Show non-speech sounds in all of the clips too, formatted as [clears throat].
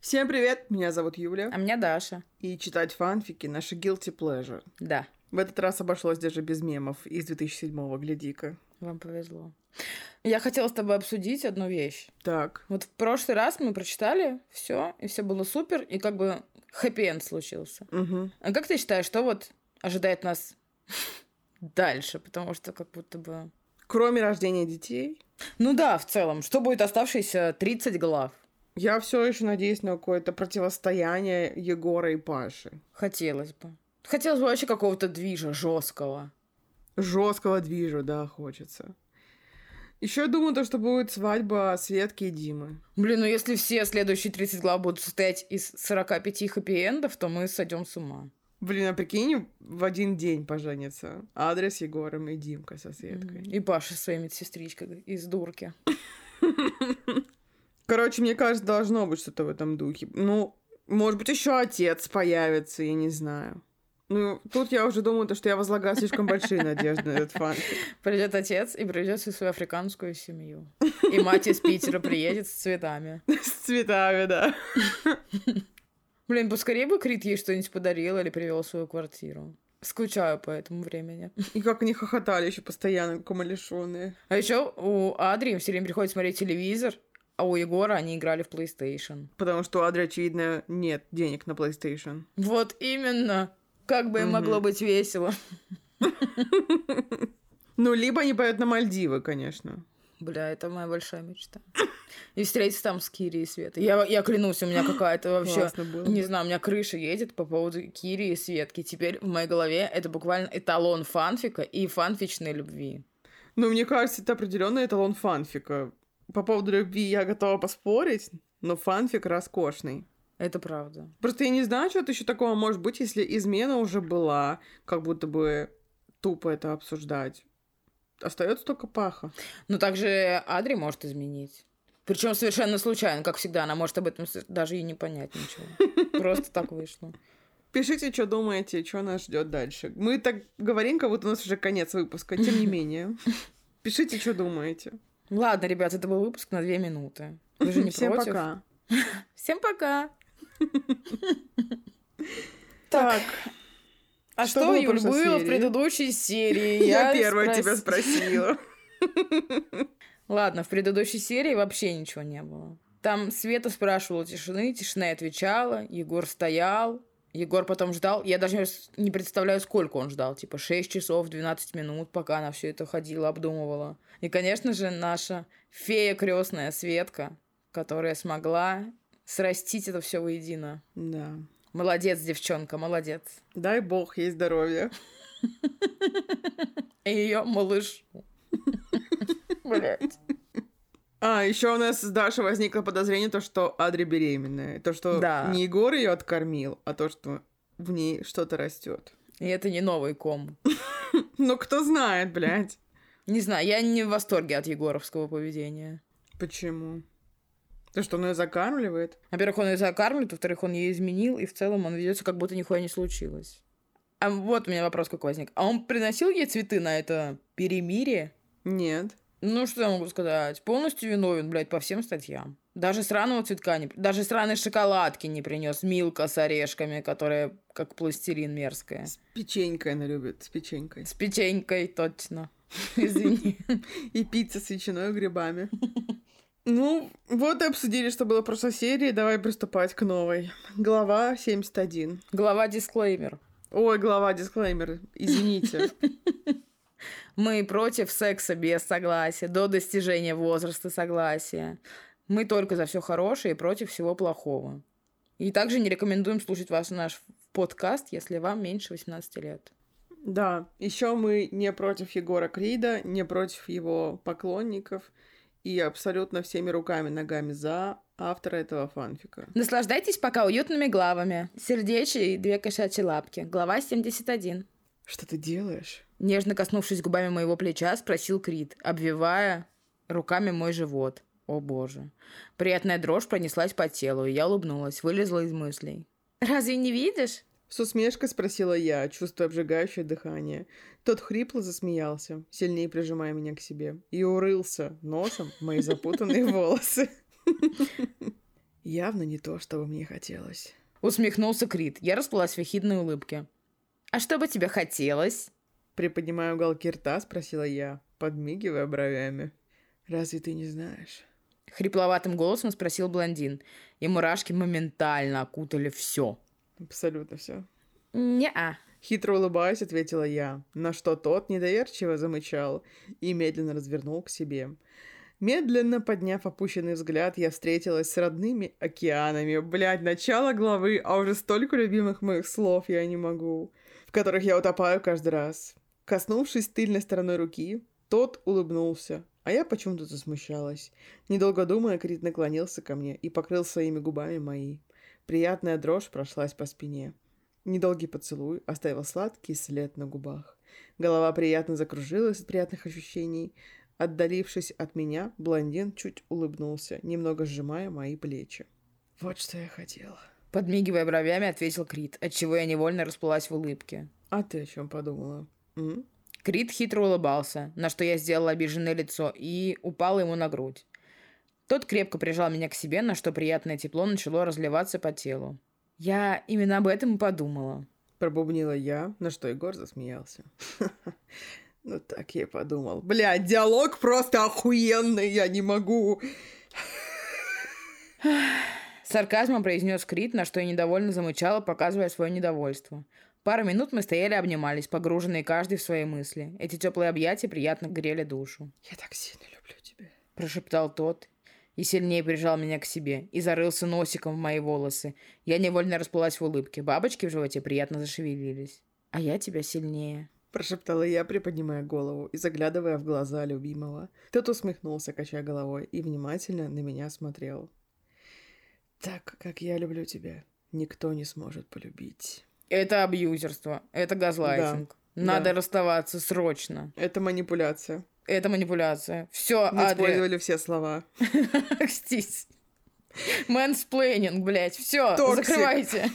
Всем привет, меня зовут Юля. А меня Даша. И читать фанфики — наша guilty pleasure. Да. В этот раз обошлось даже без мемов из 2007-го, гляди-ка. Вам повезло. Я хотела с тобой обсудить одну вещь. Так. Вот в прошлый раз мы прочитали все, и все было супер, и как бы хэппи-энд случился. Угу. А как ты считаешь, что вот ожидает нас [laughs] дальше? Потому что как будто бы... Кроме рождения детей, Ну да, в целом. Что будет оставшиеся 30 глав? Я все еще надеюсь на какое-то противостояние Егора и Паши. Хотелось бы. Хотелось бы вообще какого-то движа жесткого. Жесткого движа, да, хочется. Еще я думаю, то, что будет свадьба Светки и Димы. Блин, ну если все следующие 30 глав будут состоять из 45 хэппи-эндов, то мы сойдем с ума. Блин, а прикинь, в один день поженятся. Адрес с Егором и Димка со Светкой. И Паша со своей медсестричкой из дурки. [laughs] Короче, мне кажется, должно быть что-то в этом духе. Ну, может быть, еще отец появится, я не знаю. Ну, тут я уже думаю, то, что я возлагаю слишком большие надежды на этот фан. Придет отец и приведет всю свою африканскую семью. И мать из Питера приедет с цветами. [laughs] С цветами, да. Блин, поскорее бы Крит ей что-нибудь подарил или привел в свою квартиру. Скучаю по этому времени. И как они хохотали еще постоянно, как умалишенные. А еще у Адри все время приходит смотреть телевизор, а у Егора они играли в PlayStation. Потому что у Адри, очевидно, нет денег на PlayStation. Вот именно. Как бы им Мгм. могло быть весело. [laughs] Ну, либо они поют на Мальдивы, конечно. Бля, это моя большая мечта. И встретиться там с Кири и Светой. Я, я клянусь, у меня какая-то [gasps] вообще... Не знаю, у меня крыша едет по поводу Кири и Светки. Теперь в моей голове это буквально эталон фанфика и фанфичной любви. Ну, мне кажется, это определенный эталон фанфика. По поводу любви я готова поспорить, но фанфик роскошный. Это правда. Просто я не знаю, что еще такого может быть, если измена уже была, как будто бы тупо это обсуждать. Остается только паха. Но также Адри может изменить. Причем совершенно случайно, как всегда. Она может об этом даже и не понять ничего. Просто так вышло. Пишите, что думаете, что нас ждет дальше. Мы так говорим, как будто у нас уже конец выпуска, тем не менее. [laughs] Пишите, что думаете. Ладно, ребят, это был выпуск на две минуты. Вы же не [laughs] Всем против? пока. [laughs] Всем пока. [laughs] Так, А Что что, было в Юль, было в предыдущей серии? я первая тебя спросила. Ладно, в предыдущей серии вообще ничего не было. Там Света спрашивала тишины, тишина отвечала, Егор стоял, Егор потом ждал. Я даже не представляю, сколько он ждал. Типа 6 часов, 12 минут, пока она все это ходила, обдумывала. И, конечно же, наша фея крестная Светка, которая смогла срастить это все воедино. Да. Молодец, девчонка, молодец. Дай бог ей здоровья. [laughs] И ее малыш. [laughs] Блять. А, еще у нас с Дашей возникло подозрение, то, что Адри беременная. То, что Да. не Егор ее откормил, а то, что в ней что-то растет. И это не новый ком. [laughs] Ну, кто знает, блядь. Не знаю, я не в восторге от егоровского поведения. Почему? То, что он ее закармливает? Во-первых, он ее закармливает, во-вторых, он ей изменил, и в целом он ведется, как будто нихуя не случилось. А вот у меня вопрос какой возник. А он приносил ей цветы на это перемирие? Нет. Ну, что я могу сказать? Полностью виновен, блядь, по всем статьям. Даже сраного цветка не... Даже сраной шоколадки не принес. Милка с орешками, которая как пластилин мерзкая. С печенькой она любит, с печенькой. С печенькой, точно. [laughs] Извини. И пицца с ветчиной и грибами. [laughs] Ну, вот и обсудили, что было в прошлой серии. Давай приступать к новой. Глава 71. Глава дисклеймер. Ой, глава дисклеймер. Извините. [laughs] Мы против секса без согласия, до достижения возраста согласия. Мы только за все хорошее и против всего плохого. И также не рекомендуем слушать ваш наш подкаст, если вам меньше 18 лет. Да, еще мы не против Егора Крида, не против его поклонников и абсолютно всеми руками, ногами за автора этого фанфика. Наслаждайтесь пока уютными главами. Сердечье и две кошачьи лапки. Глава 71. Что ты делаешь? Нежно коснувшись губами моего плеча, спросил Крид, обвивая руками мой живот. О боже. Приятная дрожь пронеслась по телу, и я улыбнулась, вылезла из мыслей. «Разве не видишь?» С усмешкой спросила я, чувствуя обжигающее дыхание. Тот хрипло засмеялся, сильнее прижимая меня к себе, и урылся носом в мои запутанные [laughs] волосы. Явно не то, что бы мне хотелось. Усмехнулся Крит. Я расплылась в ехидной улыбке. «А что бы тебе хотелось?» Приподнимая уголки рта, спросила я, подмигивая бровями. «Разве ты не знаешь?» Хрипловатым голосом спросил блондин. И мурашки моментально окутали все. Абсолютно все. «Не-а», Хитро улыбаясь, ответила я, на что тот недоверчиво замычал и медленно развернул к себе. Медленно подняв опущенный взгляд, я встретилась с родными океанами. Блядь, начало главы, а уже столько любимых моих слов я не могу, в которых я утопаю каждый раз. Коснувшись тыльной стороной руки, тот улыбнулся, а я почему-то засмущалась. Недолго думая, Крит наклонился ко мне и покрыл своими губами мои. Приятная дрожь прошлась по спине. Недолгий поцелуй оставил сладкий след на губах. Голова приятно закружилась от приятных ощущений. Отдалившись от меня, блондин чуть улыбнулся, немного сжимая мои плечи. Вот что я хотела. Подмигивая бровями, ответил Крит, отчего я невольно расплылась в улыбке. А ты о чем подумала? М? Крит хитро улыбался, на что я сделала обиженное лицо и упала ему на грудь. Тот крепко прижал меня к себе, на что приятное тепло начало разливаться по телу. Я именно об этом и подумала. Пробубнила я, на что Егор засмеялся. [laughs] Ну так я и подумал. Бля, диалог просто охуенный, я не могу. [sighs] [laughs] Сарказмом произнес Крит, на что я недовольно замычала, показывая свое недовольство. Пару минут мы стояли обнимались, погруженные каждый в свои мысли. Эти теплые объятия приятно грели душу. Я так сильно люблю тебя. Прошептал тот и сильнее прижал меня к себе и зарылся носиком в мои волосы. Я невольно расплылась в улыбке. Бабочки в животе приятно зашевелились. А я тебя сильнее. Прошептала я, приподнимая голову и заглядывая в глаза любимого. Тот усмехнулся, качая головой, и внимательно на меня смотрел. Так, как я люблю тебя, никто не сможет полюбить. Это абьюзерство, это газлайтинг. Да. Надо Да. расставаться срочно. Это манипуляция. Это манипуляция. Все, Мы использовали все слова. Стись. Мэнсплейнинг, блядь. Все, закрывайте.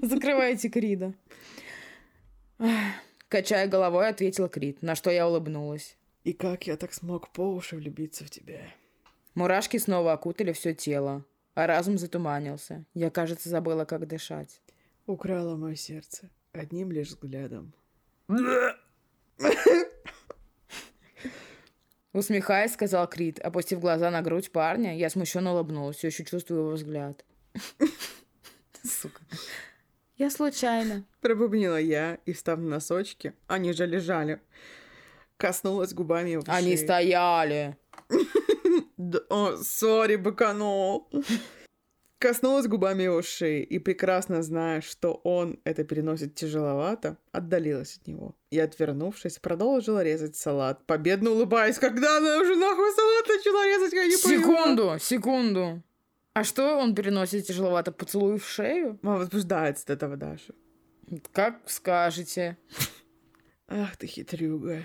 Закрывайте Крида. Качая головой, ответил Крид, на что я улыбнулась. И как я так смог по уши влюбиться в тебя? Мурашки снова окутали все тело, а разум затуманился. Я, кажется, забыла, как дышать. Украла мое сердце одним лишь взглядом. Усмехаясь, сказал Крид, опустив глаза на грудь парня, я смущенно улыбнулась, все еще чувствую его взгляд. Сука. Я случайно. Пробубнила я и, встав на носочки, они же лежали, коснулась губами его Они шеи. стояли. О, сори, быканул. [laughs] Коснулась губами его шеи и, прекрасно зная, что он это переносит тяжеловато, отдалилась от него. И, отвернувшись, продолжила резать салат, победно улыбаясь, когда она уже нахуй салат начала резать, я не понимаю. Секунду, секунду. А что он переносит тяжеловато? Поцелуй в шею? Мама возбуждается от этого Даша. Как скажете. Ах ты хитрюга.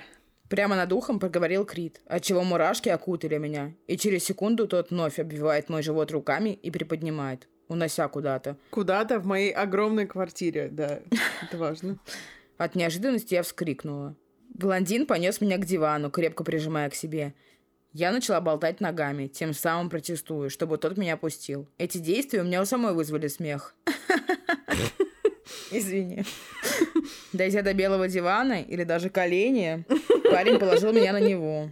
Прямо над ухом проговорил Крит, отчего мурашки окутали меня, и через секунду тот вновь обвивает мой живот руками и приподнимает, унося куда-то. Куда-то в моей огромной квартире, да, это важно. От неожиданности я вскрикнула. Блондин понес меня к дивану, крепко прижимая к себе. Я начала болтать ногами, тем самым протестуя, чтобы тот меня опустил. Эти действия у меня у самой вызвали смех. [laughs] Извини. Дойдя до белого дивана или даже колени, парень положил меня на него.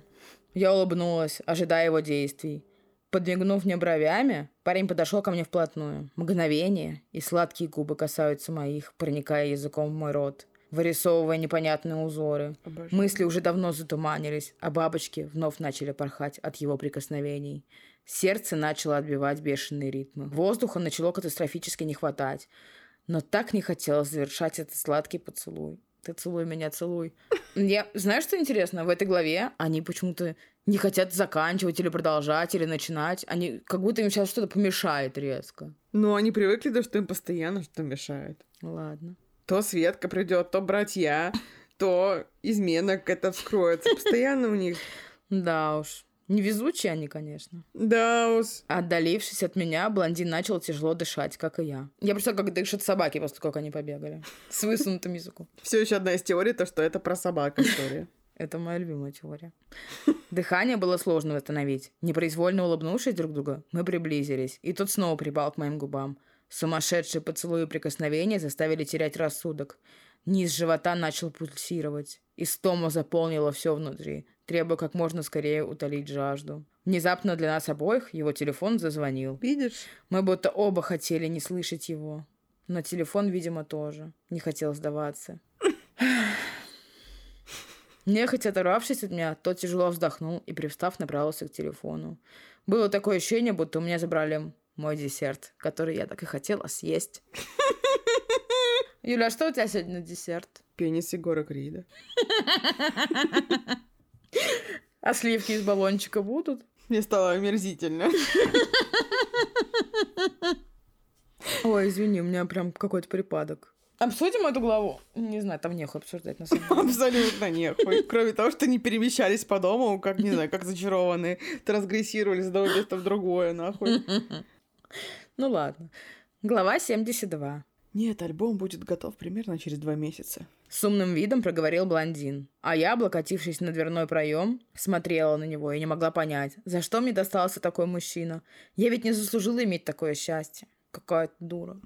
Я улыбнулась, ожидая его действий. Подмигнув мне бровями, парень подошел ко мне вплотную. Мгновение, и сладкие губы касаются моих, проникая языком в мой рот, вырисовывая непонятные узоры. Обожаю. Мысли уже давно затуманились, а бабочки вновь начали порхать от его прикосновений. Сердце начало отбивать бешеные ритмы. Воздуха начало катастрофически не хватать. Но так не хотелось завершать этот сладкий поцелуй. Ты целуй меня, целуй. Я, знаешь, что интересно? В этой главе они почему-то не хотят заканчивать или продолжать, или начинать. Они как будто им сейчас что-то помешает резко. Ну, они привыкли, да, что им постоянно что-то мешает. Ладно. То Светка придет, то братья, то измена какая-то вскроется. Постоянно у них. Да уж. Невезучие они, конечно. Да уж. Отдалившись от меня, блондин начал тяжело дышать, как и я. Я представляю, как дышат собаки после того, как они побегали. [laughs] С высунутым языком. Все еще одна из теорий, то, что это про собак история. [laughs] Это моя любимая теория. [laughs] Дыхание было сложно восстановить. Непроизвольно улыбнувшись друг другу, мы приблизились, и тот снова припал к моим губам. Сумасшедшие поцелуи и прикосновения заставили терять рассудок. Низ живота начал пульсировать. Истома заполнила все внутри, требуя как можно скорее утолить жажду. Внезапно для нас обоих его телефон зазвонил. Видишь? Мы будто оба хотели не слышать его. Но телефон, видимо, тоже. Не хотел сдаваться. Нехотя оторвавшись от меня, тот тяжело вздохнул и, привстав, направился к телефону. Было такое ощущение, будто у меня забрали мой десерт, который я так и хотела съесть. Юля, а что у тебя сегодня на десерт? Пенис Егора Крида. [laughs] А сливки из баллончика будут? Мне стало омерзительно. Ой, извини, у меня прям какой-то припадок. Обсудим эту главу? Не знаю, там нехуй обсуждать на самом деле. Абсолютно нехуй. Кроме того, что не перемещались по дому, как, не знаю, как зачарованные. Трансгрессировали с одного места в другое, нахуй. Ну ладно. Глава 72. Нет, альбом будет готов примерно через два месяца. С умным видом проговорил блондин. А я, облокотившись на дверной проем, смотрела на него и не могла понять, за что мне достался такой мужчина. Я ведь не заслужила иметь такое счастье. Какая-то дура.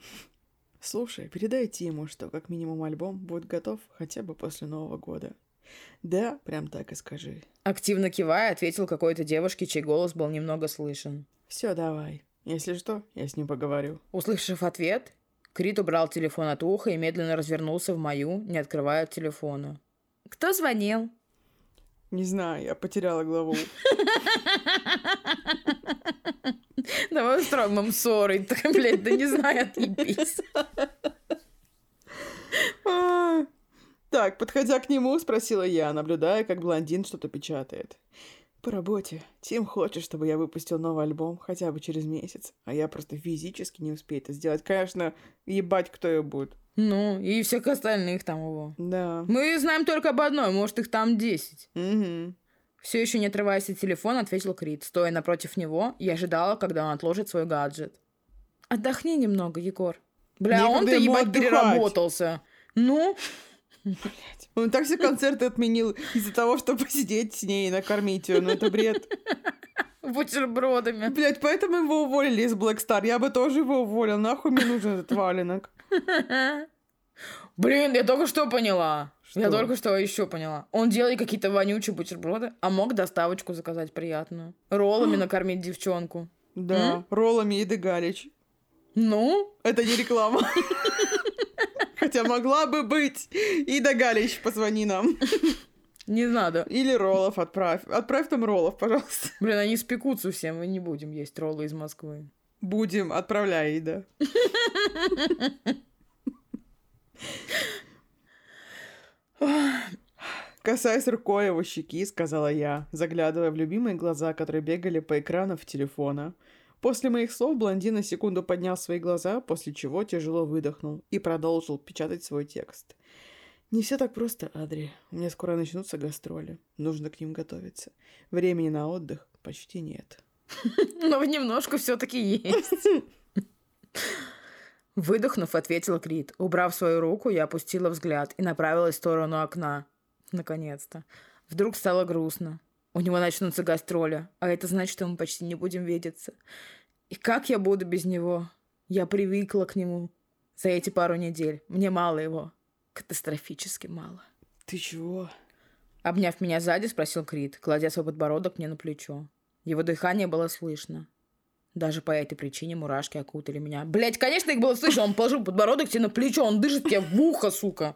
Слушай, передайте ему, что как минимум альбом будет готов хотя бы после Нового года. Да, прям так и скажи. Активно кивая, ответил какой-то девушке, чей голос был немного слышен. Все, давай. Если что, я с ним поговорю. Услышав ответ, Крит убрал телефон от уха и медленно развернулся в мою, не открывая телефона. «Кто звонил?» Не знаю, я потеряла главу. Давай устроим им ссоры. [laughs] Так, блядь, да не знаю, отъебись. А, Так, подходя к нему, спросила я, наблюдая, как блондин что-то печатает. По работе. Тим хочет, чтобы я выпустил новый альбом хотя бы через месяц, а я просто физически не успею это сделать. Конечно, ебать, кто ее будет. Ну, и всех остальных там его. Да. Мы знаем только об одной, может, их там десять. Угу. Все еще не отрываясь от телефона, ответил Крит. Стоя напротив него, я ожидала, когда он отложит свой гаджет. Отдохни немного, Егор. Бля, он-то, ебать, отдыхать. переработался. Ну, Он так все концерты отменил из-за того, чтобы посидеть с ней и накормить ее. Ну это бред. бутербродами. Блять, поэтому его уволили из Black Star. Я бы тоже его уволил. Нахуй мне нужен этот валенок. Блин, я только что поняла. Я Что? только что еще поняла. Он делает какие-то вонючие бутерброды, а мог доставочку заказать приятную. Роллами [gasps] накормить девчонку. Да, роллами еды Галич. Ну, Это не реклама. [laughs] Хотя могла бы быть. Ида Галич, позвони нам. не надо. Или роллов отправь. Отправь там роллов, пожалуйста. Блин, они спекутся все, мы не будем есть роллы из Москвы. Будем, отправляй, Ида. Касаясь рукой его щеки, сказала я, заглядывая в любимые глаза, которые бегали по экрану в телефона. После моих слов блондин на секунду поднял свои глаза, после чего тяжело выдохнул и продолжил печатать свой текст. «Не все так просто, Адри. У меня скоро начнутся гастроли. Нужно к ним готовиться. Времени на отдых почти нет». [laughs] Но немножко все-таки есть. [laughs] Выдохнув, ответила Крит. Убрав свою руку, я опустила взгляд и направилась в сторону окна. Наконец-то. Вдруг стало грустно. У него начнутся гастроли, а это значит, что мы почти не будем видеться. И как я буду без него? Я привыкла к нему. За эти пару недель. Мне мало его. Катастрофически мало. «Ты чего?» Обняв меня сзади, спросил Крит, кладя свой подбородок мне на плечо. Его дыхание было слышно. Даже по этой причине мурашки окутали меня. Блять, конечно, их было слышно. Он положил подбородок тебе на плечо, он дышит тебе в ухо, сука.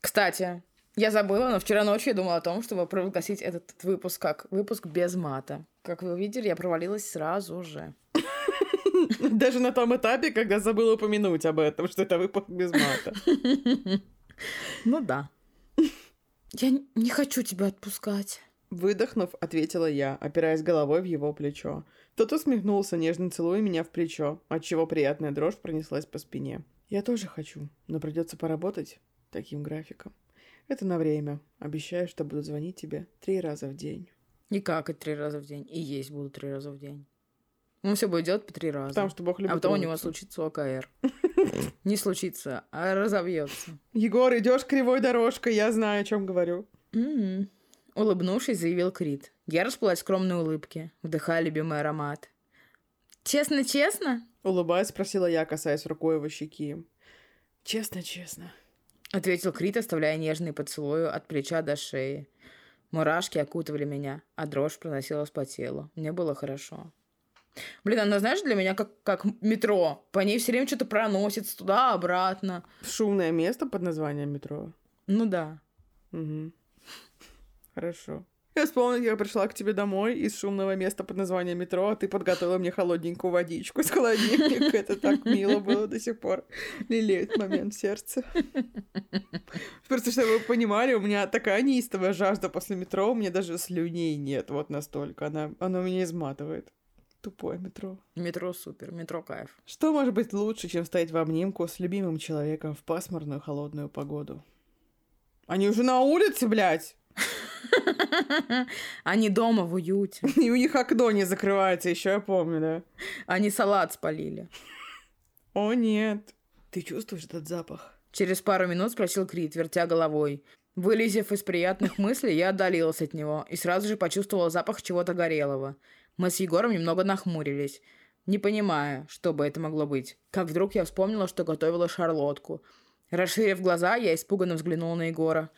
Кстати, я забыла, но вчера ночью я думала о том, чтобы провозгласить этот выпуск как выпуск без мата. Как вы увидели, я провалилась сразу же. [laughs] Даже на том этапе, когда забыла упомянуть об этом, что это выпуск без мата. [laughs] Ну да. Я не хочу тебя отпускать. Выдохнув, ответила я, опираясь головой в его плечо. Тот усмехнулся, нежно целуя меня в плечо, отчего приятная дрожь пронеслась по спине. Я тоже хочу, но придется поработать таким графиком. Это на время. Обещаю, что буду звонить тебе три раза в день. И какать три раза в день. И есть буду три раза в день. Он все будет делать по три раза. Потому что Бог любит а потом у него случится ОКР. [laughs] Не случится, а разовьется. Егор, идешь кривой дорожкой, я знаю, о чем говорю. М-м. Улыбнувшись, заявил Крит. Я расплылась скромной улыбке, вдыхая любимый аромат. «Честно-честно?» Улыбаясь, спросила я, касаясь рукой его щеки. «Честно-честно», — ответил Крит, оставляя нежный поцелуй от плеча до шеи. Мурашки окутывали меня, а дрожь проносилась по телу. Мне было хорошо. Блин, она, знаешь, для меня как, как метро. По ней все время что-то проносится туда-обратно. Шумное место под названием метро? Ну да. Угу. Хорошо. Я вспомнила, я пришла к тебе домой из шумного места под названием метро, а ты подготовила мне холодненькую водичку из холодильника. Это так мило было до сих пор. Лелеет момент в сердце. Просто, чтобы вы понимали, у меня такая неистовая жажда после метро, у меня даже слюней нет, вот настолько. Она, оно меня изматывает. Тупое метро. Метро супер, метро кайф. Что может быть лучше, чем стоять в обнимку с любимым человеком в пасмурную холодную погоду? Они уже на улице, блядь! [laughs] Они дома в уюте. [laughs] И у них окно не закрывается, еще я помню, да. Они салат спалили. О, нет. Ты чувствуешь этот запах? Через пару минут спросил Крит, вертя головой. Вылезев из приятных мыслей, я отдалилась от него и сразу же почувствовала запах чего-то горелого. Мы с Егором немного нахмурились, не понимая, что бы это могло быть. Как вдруг я вспомнила, что готовила шарлотку. Расширив глаза, я испуганно взглянула на Егора.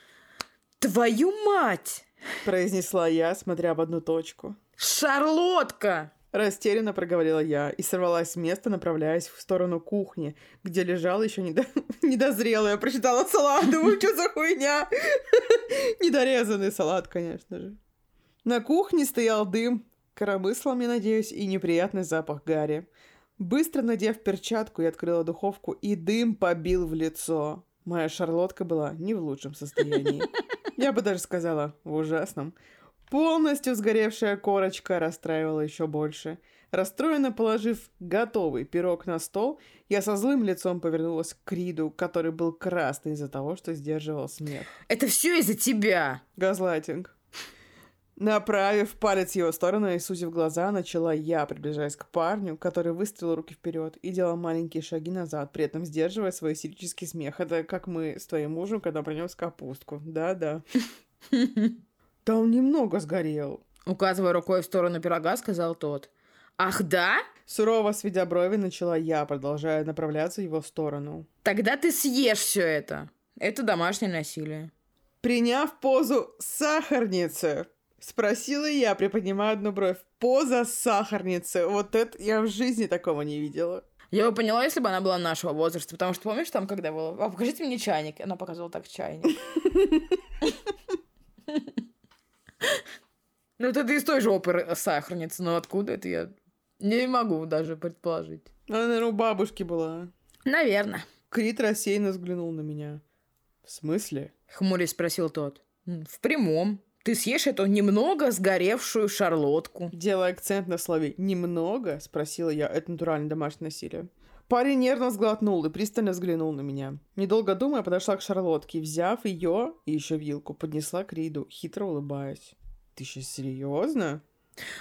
«Твою мать!» — произнесла я, смотря в одну точку. «Шарлотка!» Растерянно проговорила я и сорвалась с места, направляясь в сторону кухни, где лежала еще недо... [laughs] недозрелая. Прочитала салат, думаю, что за хуйня? [laughs] Недорезанный салат, конечно же. На кухне стоял дым, коромыслом, я надеюсь, и неприятный запах гари. Быстро надев перчатку, я открыла духовку, и дым побил в лицо. Моя шарлотка была не в лучшем состоянии. [laughs] Я бы даже сказала, в ужасном. Полностью сгоревшая корочка расстраивала еще больше. Расстроенно положив готовый пирог на стол, я со злым лицом повернулась к Криду, который был красный из-за того, что сдерживал смех. «Это все из-за тебя!» Газлайтинг. Направив палец в его сторону и сузив глаза, начала я, приближаясь к парню, который выставил руки вперед и делал маленькие шаги назад, при этом сдерживая свой истерический смех. Это как мы с твоим мужем, когда принес капустку. Да-да. [laughs] Да он немного сгорел. Указывая рукой в сторону пирога, сказал тот. Ах, да? Сурово сведя брови, начала я, продолжая направляться в его сторону. Тогда ты съешь все это. Это домашнее насилие. Приняв позу сахарницы, Спросила я, приподнимая одну бровь. Поза сахарницы. Вот это я в жизни такого не видела. Я бы поняла, если бы она была нашего возраста, потому что помнишь там, когда было, а, покажите мне чайник, она показывала так чайник. Ну, это из той же оперы сахарницы, но откуда это я не могу даже предположить. Она, наверное, у бабушки была. Наверное. Крит рассеянно взглянул на меня. В смысле? Хмурясь спросил тот. В прямом. Ты съешь эту немного сгоревшую шарлотку. Делая акцент на слове «немного», спросила я, это натуральное домашнее насилие. Парень нервно сглотнул и пристально взглянул на меня. Недолго думая, подошла к шарлотке, взяв ее и еще вилку, поднесла к Риду, хитро улыбаясь. Ты сейчас серьезно?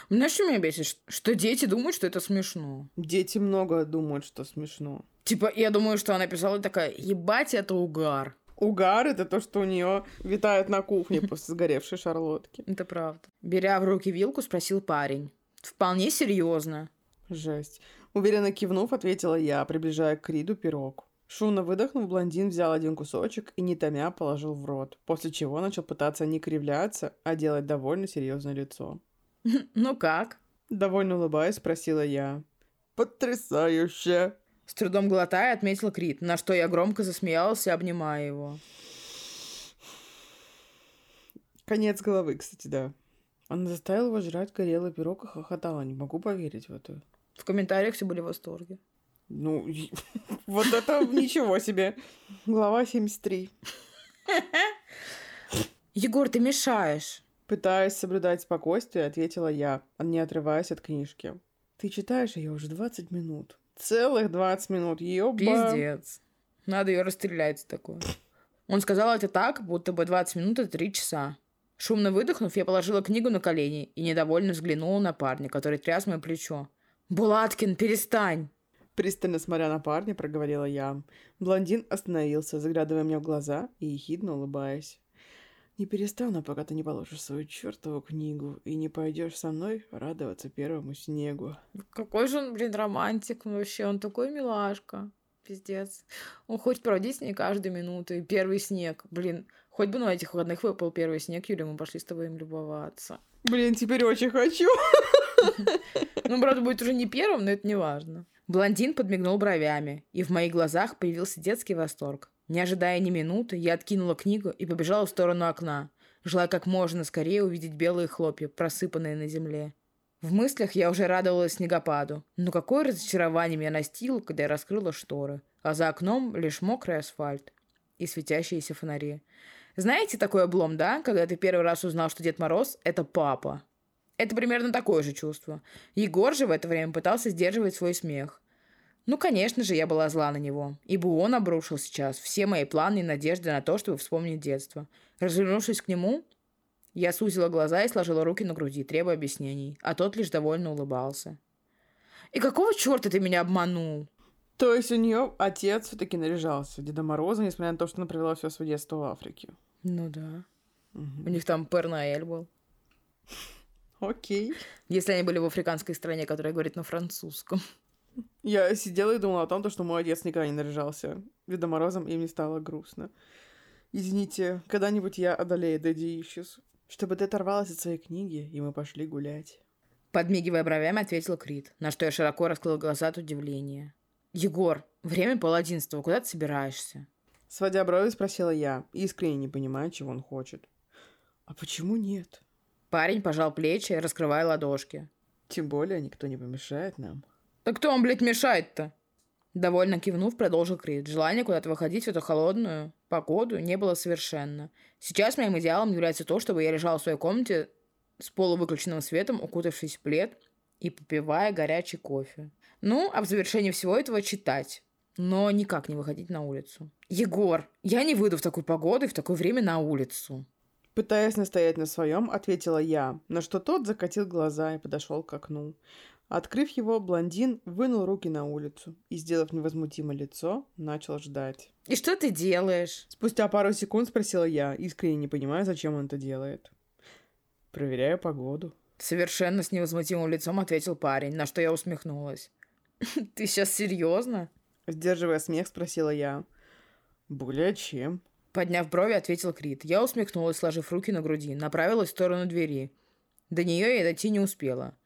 Знаешь, что меня бесит? Что дети думают, что это смешно. Дети много думают, что смешно. Типа, я думаю, что она писала такая, ебать, это угар. Угар — это то, что у нее витает на кухне после сгоревшей шарлотки. Это правда. Беря в руки вилку, спросил парень. Вполне серьезно. Жесть. Уверенно кивнув, ответила я, приближая к Риду пирог. Шумно выдохнув, блондин взял один кусочек и, не томя, положил в рот, после чего начал пытаться не кривляться, а делать довольно серьезное лицо. «Ну как?» Довольно улыбаясь, спросила я. «Потрясающе!» С трудом глотая, отметил Крит, на что я громко засмеялся, обнимая его. Конец головы, кстати, да. Она заставила его жрать горелый пирог и хохотала. Не могу поверить в это. В комментариях все были в восторге. Ну, [laughs] вот это ничего себе. Глава 73. [laughs] Егор, ты мешаешь. Пытаясь соблюдать спокойствие, ответила я, не отрываясь от книжки. Ты читаешь ее уже 20 минут. Целых 20 минут. Ёба. Пиздец. Надо ее расстрелять такое. Он сказал это так, будто бы 20 минут это 3 часа. Шумно выдохнув, я положила книгу на колени и недовольно взглянула на парня, который тряс мое плечо. «Булаткин, перестань!» Пристально смотря на парня, проговорила я. Блондин остановился, заглядывая мне в глаза и ехидно улыбаясь. Не перестану, пока ты не положишь свою чертову книгу и не пойдешь со мной радоваться первому снегу. Какой же он, блин, романтик вообще. Он такой милашка. Пиздец. Он хочет проводить с ней каждую минуту. И первый снег. Блин, хоть бы на этих выходных выпал первый снег, Юля, мы пошли с тобой им любоваться. Блин, теперь очень хочу. Ну, правда, будет уже не первым, но это не важно. Блондин подмигнул бровями, и в моих глазах появился детский восторг. Не ожидая ни минуты, я откинула книгу и побежала в сторону окна, желая как можно скорее увидеть белые хлопья, просыпанные на земле. В мыслях я уже радовалась снегопаду, но какое разочарование меня настигло, когда я раскрыла шторы, а за окном лишь мокрый асфальт и светящиеся фонари. Знаете такой облом, да, когда ты первый раз узнал, что Дед Мороз — это папа? Это примерно такое же чувство. Егор же в это время пытался сдерживать свой смех. Ну, конечно же, я была зла на него, ибо он обрушил сейчас все мои планы и надежды на то, чтобы вспомнить детство. Развернувшись к нему, я сузила глаза и сложила руки на груди, требуя объяснений, а тот лишь довольно улыбался. «И какого черта ты меня обманул?» То есть у нее отец все-таки наряжался Деда Мороза, несмотря на то, что она провела все свое детство в Африке. Ну да. Угу. У них там Пернаэль был. Окей. Если они были в африканской стране, которая говорит на французском. Я сидела и думала о том, что мой отец никогда не наряжался Дедом Морозом, и мне стало грустно. Извините, когда-нибудь я одолею Дэдди Ищус, чтобы ты оторвалась от своей книги, и мы пошли гулять. Подмигивая бровями, ответил Крит, на что я широко раскрыла глаза от удивления. «Егор, время пол одиннадцатого, куда ты собираешься?» Сводя брови, спросила я, искренне не понимая, чего он хочет. «А почему нет?» Парень пожал плечи, раскрывая ладошки. «Тем более никто не помешает нам». «Да кто вам, блядь, мешает-то?» Довольно кивнув, продолжил Крит. Желание куда-то выходить в эту холодную погоду не было совершенно. Сейчас моим идеалом является то, чтобы я лежал в своей комнате с полувыключенным светом, укутавшись в плед и попивая горячий кофе. Ну, а в завершении всего этого читать. Но никак не выходить на улицу. Егор, я не выйду в такую погоду и в такое время на улицу. Пытаясь настоять на своем, ответила я, на что тот закатил глаза и подошел к окну. Открыв его, блондин вынул руки на улицу и, сделав невозмутимое лицо, начал ждать. «И что ты делаешь?» Спустя пару секунд спросила я, искренне не понимая, зачем он это делает. «Проверяю погоду». Совершенно с невозмутимым лицом ответил парень, на что я усмехнулась. [laughs] «Ты сейчас серьезно?» Сдерживая смех, спросила я. «Более чем». Подняв брови, ответил Крит. Я усмехнулась, сложив руки на груди, направилась в сторону двери. До нее я дойти не успела.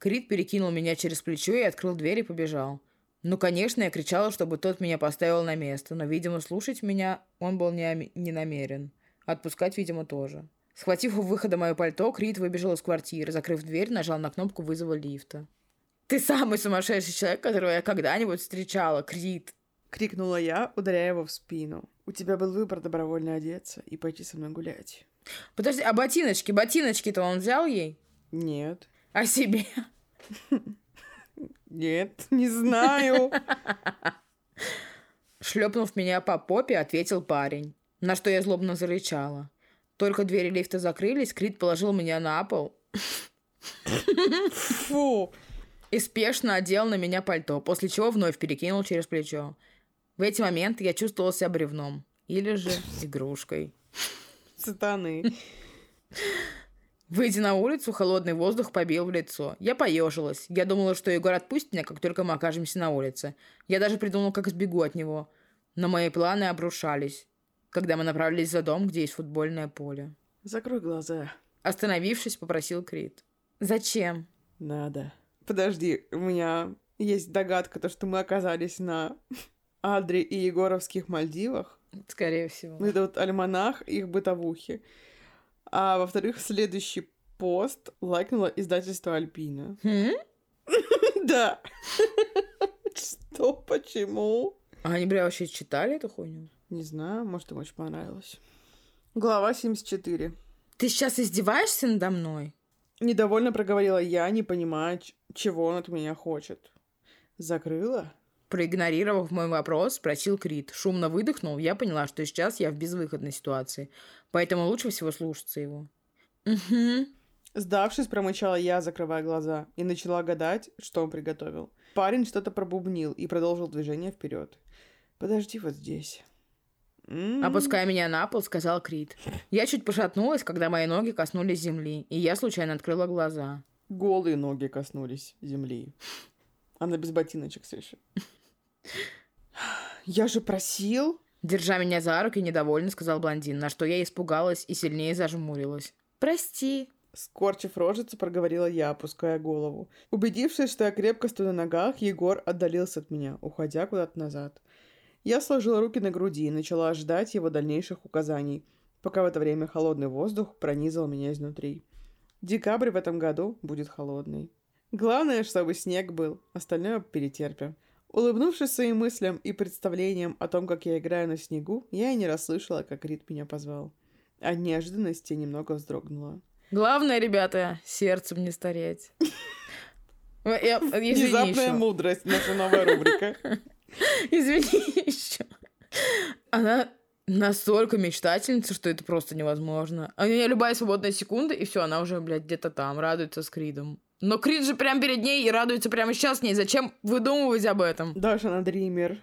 Крит перекинул меня через плечо и открыл дверь и побежал. Ну, конечно, я кричала, чтобы тот меня поставил на место, но, видимо, слушать меня он был не, не намерен. Отпускать, видимо, тоже. Схватив у выхода мое пальто, Крит выбежал из квартиры, закрыв дверь, нажал на кнопку вызова лифта. «Ты самый сумасшедший человек, которого я когда-нибудь встречала, Крит!» Крикнула я, ударяя его в спину. «У тебя был выбор добровольно одеться и пойти со мной гулять». «Подожди, а ботиночки? Ботиночки-то он взял ей?» «Нет». О себе? Нет, не знаю. Шлепнув меня по попе, ответил парень, на что я злобно зарычала. Только двери лифта закрылись, Крит положил меня на пол. Фу. И спешно одел на меня пальто, после чего вновь перекинул через плечо. В эти моменты я чувствовала себя бревном. Или же игрушкой. Сатаны. Выйдя на улицу, холодный воздух побил в лицо. Я поежилась. Я думала, что Егор отпустит меня, как только мы окажемся на улице. Я даже придумала, как сбегу от него. Но мои планы обрушались, когда мы направились за дом, где есть футбольное поле. «Закрой глаза», — остановившись, попросил Крит. «Зачем?» «Надо». «Подожди, у меня есть догадка, то, что мы оказались на Адре и Егоровских Мальдивах». Скорее всего. Это вот альманах их бытовухи. А во-вторых, следующий пост лайкнуло издательство Альпина. [laughs] Да. [laughs] Что? Почему? А они, бля, вообще читали эту хуйню? Не знаю, может, им очень понравилось. Глава 74. Ты сейчас издеваешься надо мной? Недовольно проговорила я, не понимая, чего он от меня хочет. Закрыла? Проигнорировав мой вопрос, спросил Крит. Шумно выдохнул, я поняла, что сейчас я в безвыходной ситуации, поэтому лучше всего слушаться его. «Угу», Сдавшись, промычала я, закрывая глаза, и начала гадать, что он приготовил. Парень что-то пробубнил и продолжил движение вперед. Подожди вот здесь. М-м. Опуская меня на пол, сказал Крит. Я чуть пошатнулась, когда мои ноги коснулись земли, и я случайно открыла глаза. Голые ноги коснулись земли. Она без ботиночек все еще. Я же просил. Держа меня за руки, недовольно сказал блондин, на что я испугалась и сильнее зажмурилась. «Прости», Скорчив рожицу, проговорила я, опуская голову. Убедившись, что я крепко стою на ногах, Егор отдалился от меня, уходя куда-то назад. Я сложила руки на груди и начала ждать его дальнейших указаний, пока в это время холодный воздух пронизывал меня изнутри. Декабрь в этом году будет холодный. Главное, чтобы снег был, остальное перетерпим. Улыбнувшись своим мыслям и представлениям о том, как я играю на снегу, я и не расслышала, как Рит меня позвал. От неожиданности немного вздрогнула. Главное, ребята, сердцем не стареть. [laughs] Внезапная мудрость, наша новая рубрика. [laughs] Извини еще. Она настолько мечтательница, что это просто невозможно. А у нее любая свободная секунда, и все, она уже, блядь, где-то там, радуется с Кридом. Но Крид же прям перед ней и радуется прямо сейчас с ней. Зачем выдумывать об этом? Даша, она дример.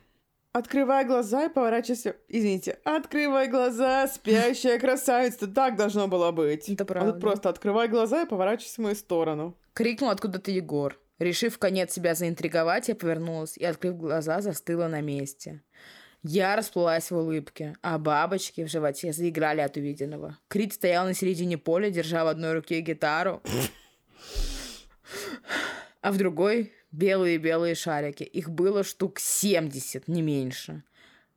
Открывай глаза и поворачивайся. Извините. Открывай глаза, спящая красавица. Так должно было быть. Это правда. А тут просто открывай глаза и поворачивайся в мою сторону. Крикнул откуда-то Егор. Решив конец себя заинтриговать, я повернулась и, открыв глаза, застыла на месте. Я расплылась в улыбке, а бабочки в животе заиграли от увиденного. Крит стоял на середине поля, держа в одной руке гитару, а в другой белые-белые шарики. Их было штук 70, не меньше.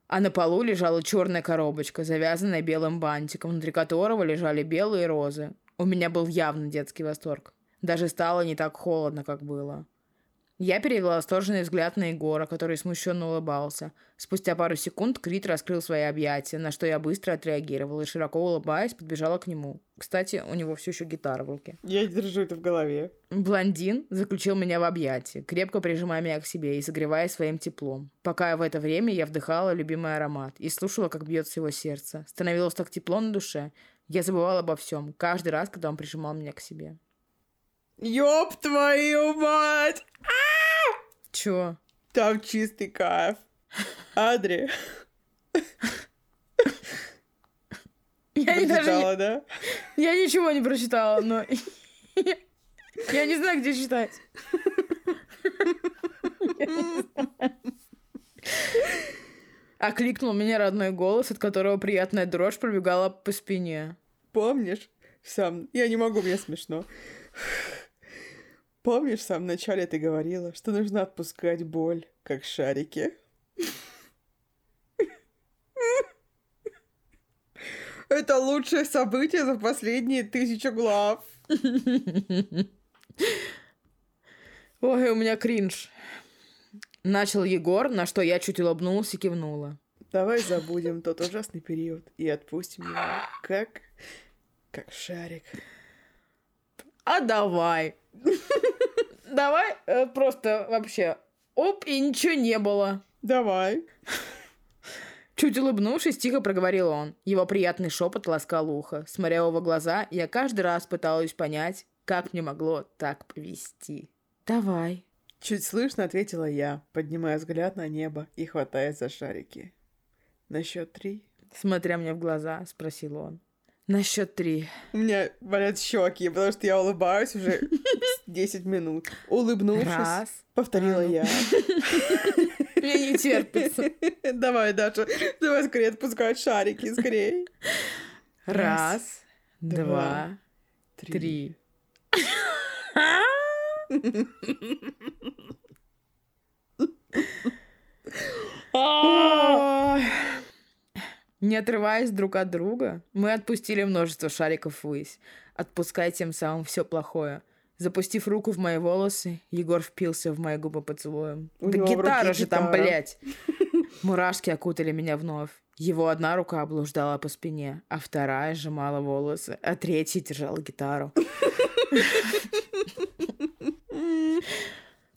А на полу лежала черная коробочка, завязанная белым бантиком, внутри которого лежали белые розы. У меня был явно детский восторг. Даже стало не так холодно, как было. Я перевела восторженный взгляд на Егора, который смущенно улыбался. Спустя пару секунд Крит раскрыл свои объятия, на что я быстро отреагировала и, широко улыбаясь, подбежала к нему. Кстати, у него все еще гитара в руке. Я держу это в голове. Блондин заключил меня в объятия, крепко прижимая меня к себе и согревая своим теплом. Пока в это время я вдыхала любимый аромат и слушала, как бьется его сердце. Становилось так тепло на душе. Я забывала обо всем, каждый раз, когда он прижимал меня к себе. Ёб твою мать! Чё? Там чистый кайф. Адри. Я не Прочитала, да? Я ничего не прочитала, но... [laughs] Я не знаю, где читать. Окликнул меня родной голос, от которого приятная дрожь пробегала по спине. Помнишь? Сам... Я не могу, мне смешно. Помнишь, в самом начале ты говорила, что нужно отпускать боль, как шарики? Это лучшее событие за последние тысячу глав. Ой, у меня кринж. Начал Егор, на что я чуть улыбнулась и кивнула. Давай забудем тот ужасный период и отпустим его, как... как шарик. А давай. Давай э, просто вообще оп, и ничего не было. Давай. Чуть улыбнувшись, тихо проговорил он. Его приятный шепот ласкал ухо. Смотря его глаза, я каждый раз пыталась понять, как мне могло так повести. «Давай». Чуть слышно ответила я, поднимая взгляд на небо и хватаясь за шарики. На счет три. Смотря мне в глаза, спросил он. На счет три. У меня болят щеки, потому что я улыбаюсь уже [laughs] 10 минут. Улыбнувшись, Раз. повторила А, ну. я. [laughs] Мне не терпится. [laughs] Давай, Даша, давай скорее отпускать шарики, скорее. Раз, два, три. Ой. Не отрываясь друг от друга, мы отпустили множество шариков ввысь, отпуская тем самым все плохое. Запустив руку в мои волосы, Егор впился в мои губы поцелуем. У да гитара же там, гитара. блядь! [laughs] Мурашки окутали меня вновь. Его одна рука блуждала по спине, а вторая сжимала волосы, а третья держала гитару. [laughs]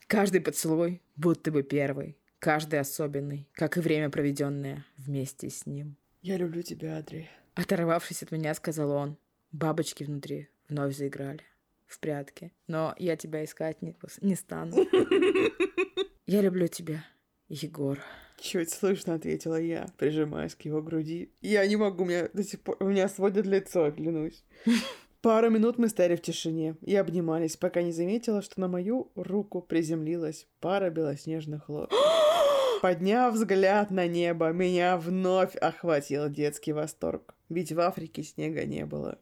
Каждый поцелуй будто бы первый, каждый особенный, как и время, проведенное вместе с ним. Я люблю тебя, Адри. Оторвавшись от меня, сказал он. Бабочки внутри вновь заиграли. в прятки. Но я тебя искать не, не стану. [laughs] Я люблю тебя, Егор. Чуть слышно ответила я, прижимаясь к его груди. Я не могу, меня до сих пор... У меня сводит лицо, клянусь. [laughs] Пару минут мы стояли в тишине и обнимались, пока не заметила, что на мою руку приземлилась пара белоснежных лоб. [gasps] Подняв взгляд на небо, меня вновь охватил детский восторг. Ведь в Африке снега не было.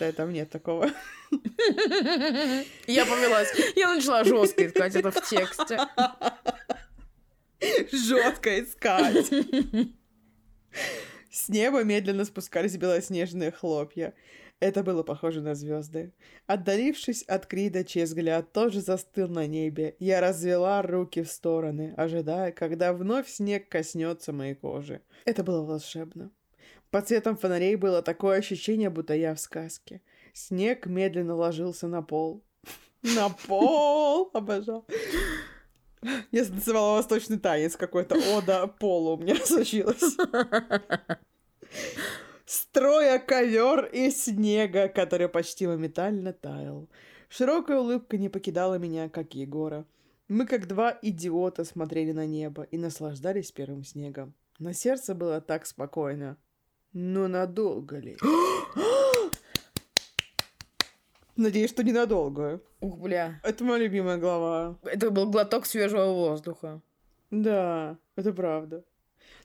Да, там нет такого. Я повелась. Я начала жестко искать это в тексте. Жестко искать. С неба медленно спускались белоснежные хлопья. Это было похоже на звезды. Отдалившись от Крида, чей взгляд тоже застыл на небе, я развела руки в стороны, ожидая, когда вновь снег коснется моей кожи. Это было волшебно. Под цветом фонарей было такое ощущение, будто я в сказке. Снег медленно ложился на пол. [laughs] На пол! Обожал. Я станцевала восточный танец какой-то. Ода полу у меня [laughs] случилось строя ковер из снега, который почти моментально таял. Широкая улыбка не покидала меня, как Егора. Мы, как два идиота, смотрели на небо и наслаждались первым снегом. На сердце было так спокойно. Но надолго ли? [gasps] Надеюсь, что ненадолго. Ух, бля. Это моя любимая глава. Это был глоток свежего воздуха. Да, это правда.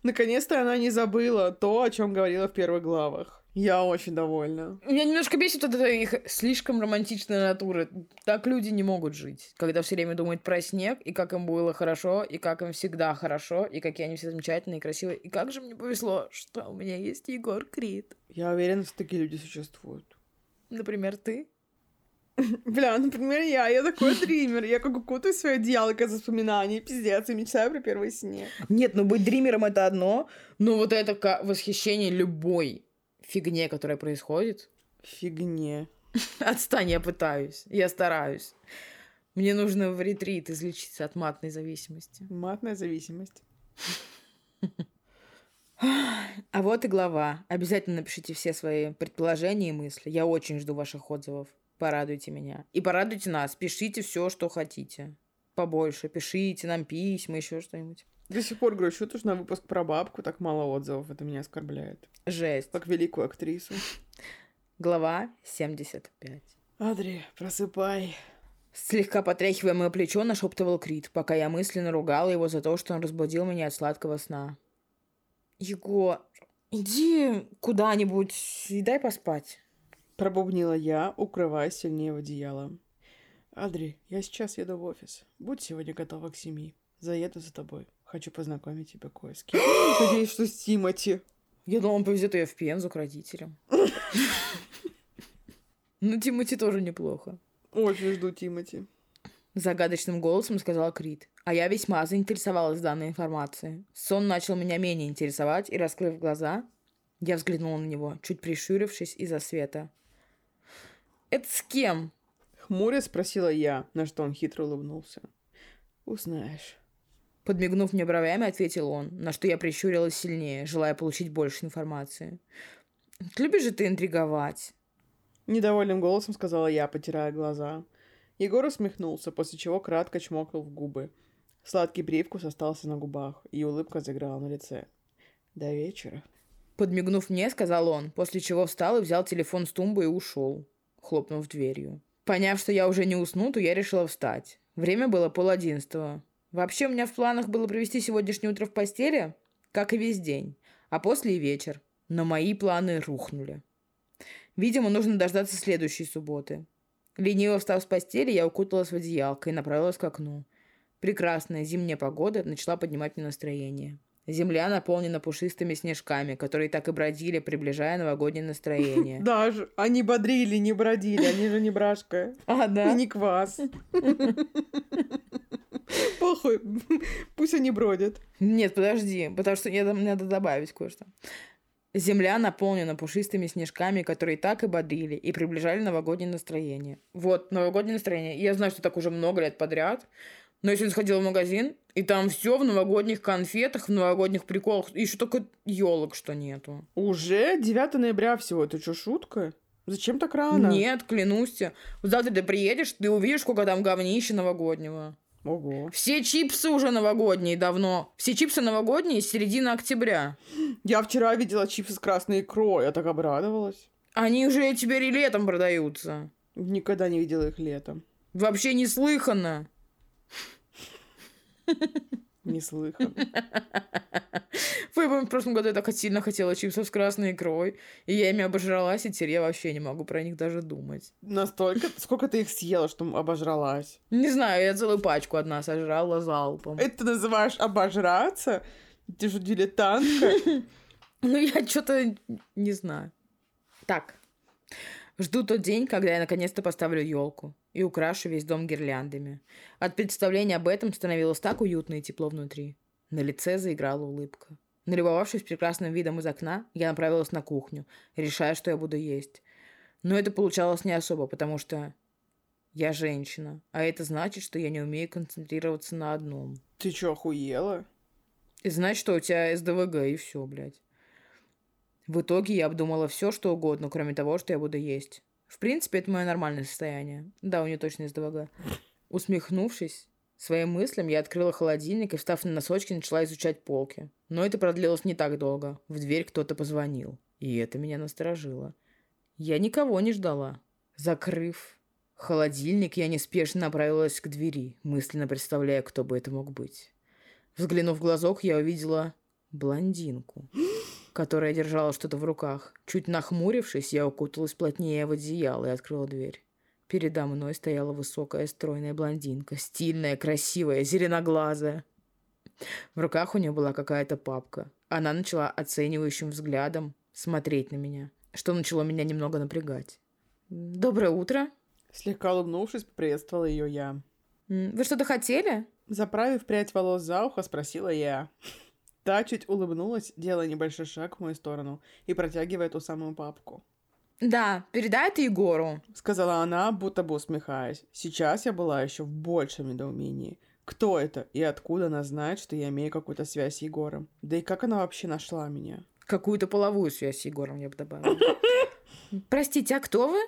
Наконец-то она не забыла то, о чем говорила в первых главах. Я очень довольна. Меня немножко бесит вот эта их слишком романтичная натура. Так люди не могут жить, когда все время думают про снег, и как им было хорошо, и как им всегда хорошо, и какие они все замечательные и красивые. И как же мне повезло, что у меня есть Егор Крид. Я уверена, что такие люди существуют. Например, ты? [laughs] Бля, например, я, я такой [laughs] дример, я как укутаю свое одеяло из воспоминаний, пиздец, и мечтаю про первый снег. Нет, ну быть дримером это одно, но вот это восхищение любой фигне, которая происходит. Фигне. [laughs] Отстань, я пытаюсь, я стараюсь. Мне нужно в ретрит излечиться от матной зависимости. Матная зависимость. А вот и глава. Обязательно напишите все свои предположения и мысли. Я очень жду ваших отзывов. Порадуйте меня. И порадуйте нас. Пишите все, что хотите. Побольше. Пишите нам письма, еще что-нибудь. До сих пор грущу, что на выпуск про бабку так мало отзывов. Это меня оскорбляет. Жесть. Как великую актрису. Глава 75. Адри, просыпай. Слегка потряхивая мое плечо, нашептывал Крит, пока я мысленно ругала его за то, что он разбудил меня от сладкого сна. Егор, иди куда-нибудь и дай поспать. Пробубнила я, укрываясь сильнее в одеяло. Адри, я сейчас еду в офис. Будь сегодня готова к семи. Заеду за тобой. Хочу познакомить тебя кое с кем. [gasps] Надеюсь, что с Тимати. Я думал, он повезет ее в Пензу к родителям. [laughs] Ну, Тимати тоже неплохо. Очень жду Тимати. Загадочным голосом сказала Крит. А я весьма заинтересовалась данной информацией. Сон начал меня менее интересовать, и, раскрыв глаза, я взглянула на него, чуть прищурившись из-за света. «Это с кем?» Хмуря спросила я, на что он хитро улыбнулся. «Узнаешь». Подмигнув мне бровями, ответил он, на что я прищурилась сильнее, желая получить больше информации. «Любишь же ты интриговать?» Недовольным голосом сказала я, потирая глаза. Егор усмехнулся, после чего кратко чмокнул в губы. Сладкий привкус остался на губах, и улыбка заиграла на лице. «До вечера». Подмигнув мне, сказал он, после чего встал и взял телефон с тумбы и ушел хлопнув дверью. Поняв, что я уже не усну, то я решила встать. Время было пол одиннадцатого. Вообще у меня в планах было провести сегодняшнее утро в постели, как и весь день, а после и вечер. Но мои планы рухнули. Видимо, нужно дождаться следующей субботы. Лениво встав с постели, я укуталась в одеялко и направилась к окну. Прекрасная зимняя погода начала поднимать мне настроение. Земля наполнена пушистыми снежками, которые так и бродили, приближая новогоднее настроение. [laughs] Даже они бодрили, не бродили, они же не брашка. А, да? И не квас. Похуй, пусть они бродят. Нет, подожди, потому что я, надо добавить кое-что. Земля наполнена пушистыми снежками, которые так и бодрили и приближали новогоднее настроение. Вот, новогоднее настроение. Я знаю, что так уже много лет подряд, но я сегодня сходила в магазин, и там все в новогодних конфетах, в новогодних приколах. Еще только елок, что нету. Уже 9 ноября всего. Это что, шутка? Зачем так рано? Нет, клянусь тебе. Завтра ты приедешь, ты увидишь, сколько там говнища новогоднего. Ого. Все чипсы уже новогодние давно. Все чипсы новогодние с середины октября. Я вчера видела чипсы с красной икрой, я так обрадовалась. Они уже теперь и летом продаются. Никогда не видела их летом. Вообще неслыханно. Не слыхано. Вы, [laughs] помню, в прошлом году я так сильно хотела чипсов с красной икрой, и я ими обожралась, и теперь я вообще не могу про них даже думать. Настолько... Сколько ты их съела, что обожралась? Не знаю, я целую пачку одна сожрала залпом. Это ты называешь обожраться? Ты же дилетантка. [laughs] Ну, я что-то не знаю. Так, Жду тот день, когда я наконец-то поставлю елку и украшу весь дом гирляндами. От представления об этом становилось так уютно и тепло внутри. На лице заиграла улыбка. Налюбовавшись прекрасным видом из окна, я направилась на кухню, решая, что я буду есть. Но это получалось не особо, потому что я женщина, а это значит, что я не умею концентрироваться на одном. Ты чё, охуела? И значит, что у тебя СДВГ, и все, блядь. В итоге я обдумала все, что угодно, кроме того, что я буду есть. В принципе, это мое нормальное состояние. Да, у нее точно СДВГ. Усмехнувшись своим мыслям, я открыла холодильник и, встав на носочки, начала изучать полки. Но это продлилось не так долго. В дверь кто-то позвонил. И это меня насторожило. Я никого не ждала. Закрыв холодильник, я неспешно направилась к двери, мысленно представляя, кто бы это мог быть. Взглянув в глазок, я увидела блондинку которая держала что-то в руках. Чуть нахмурившись, я укуталась плотнее в одеяло и открыла дверь. Передо мной стояла высокая стройная блондинка, стильная, красивая, зеленоглазая. В руках у нее была какая-то папка. Она начала оценивающим взглядом смотреть на меня, что начало меня немного напрягать. «Доброе утро!» Слегка улыбнувшись, поприветствовала ее я. «Вы что-то хотели?» Заправив прядь волос за ухо, спросила я. Та чуть улыбнулась, делая небольшой шаг в мою сторону и протягивая ту самую папку. «Да, передай это Егору», — сказала она, будто бы усмехаясь. Сейчас я была еще в большем недоумении. Кто это и откуда она знает, что я имею какую-то связь с Егором? Да и как она вообще нашла меня? Какую-то половую связь с Егором, я бы добавила. [laughs] Простите, а кто вы?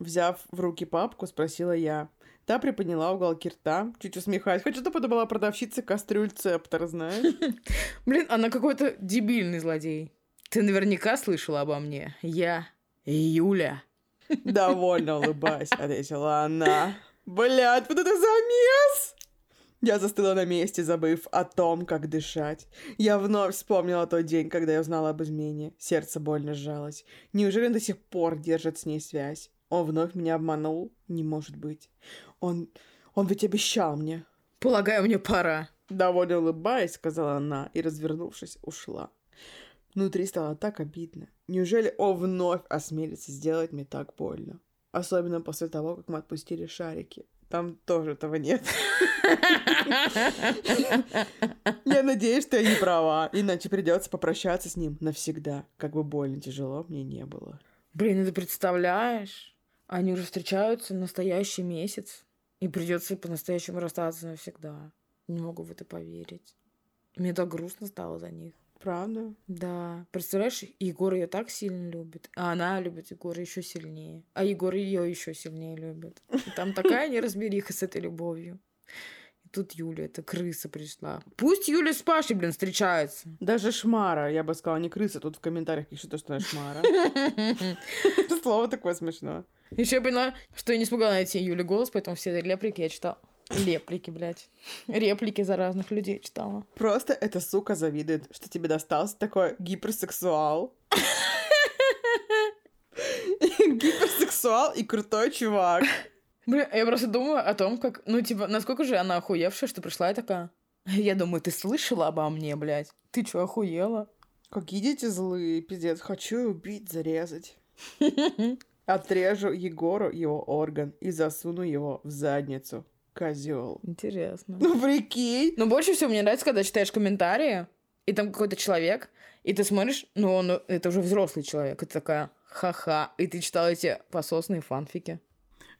Взяв в руки папку, спросила я. Та приподняла уголки рта, чуть усмехаясь. Хочу, чтобы это была продавщица кастрюль Цептор, знаешь? [laughs] Блин, она какой-то дебильный злодей. Ты наверняка слышала обо мне. Я Юля. [laughs] Довольно улыбаясь, ответила она. Блядь, вот это замес! Я застыла на месте, забыв о том, как дышать. Я вновь вспомнила тот день, когда я узнала об измене. Сердце больно сжалось. Неужели он до сих пор держит с ней связь? Он вновь меня обманул? Не может быть. Он... он ведь обещал мне. Полагаю, мне пора. Довольно улыбаясь, сказала она и, развернувшись, ушла. Внутри стало так обидно. Неужели он вновь осмелится сделать мне так больно? Особенно после того, как мы отпустили шарики. Там тоже этого нет. Я надеюсь, что я не права, иначе придется попрощаться с ним навсегда, как бы больно тяжело мне не было. Блин, ну ты представляешь? Они уже встречаются настоящий месяц. И придется по-настоящему расстаться навсегда. Не могу в это поверить. Мне так грустно стало за них. Правда? Да. Представляешь, Егор ее так сильно любит, а она любит Егора еще сильнее. А Егор ее еще сильнее любит. И там такая неразбериха с этой любовью. Тут Юля, эта крыса пришла. Пусть Юля с Пашей, блин, встречаются. Даже шмара, я бы сказала, не крыса. Тут в комментариях пишут, что она шмара. Это [laughs] слово такое смешное. Еще я поняла, что я не смогла найти Юли голос, поэтому все реплики я читала. Реплики, блядь. Реплики за разных людей читала. Просто эта сука завидует, что тебе достался такой гиперсексуал. [laughs] Гиперсексуал и крутой чувак. Бля, я просто думаю о том, как, ну, типа, насколько же она охуевшая, что пришла и такая. Я думаю, ты слышала обо мне, блядь? Ты чё, охуела? Какие дети злые, пиздец. Хочу убить, зарезать. [laughs] Отрежу Егору его орган и засуну его в задницу. Козел. Интересно. Ну, прикинь. Но больше всего мне нравится, когда читаешь комментарии, и там какой-то человек, и ты смотришь, ну, он, это уже взрослый человек, и ты такая, ха-ха, и ты читала эти пососные фанфики.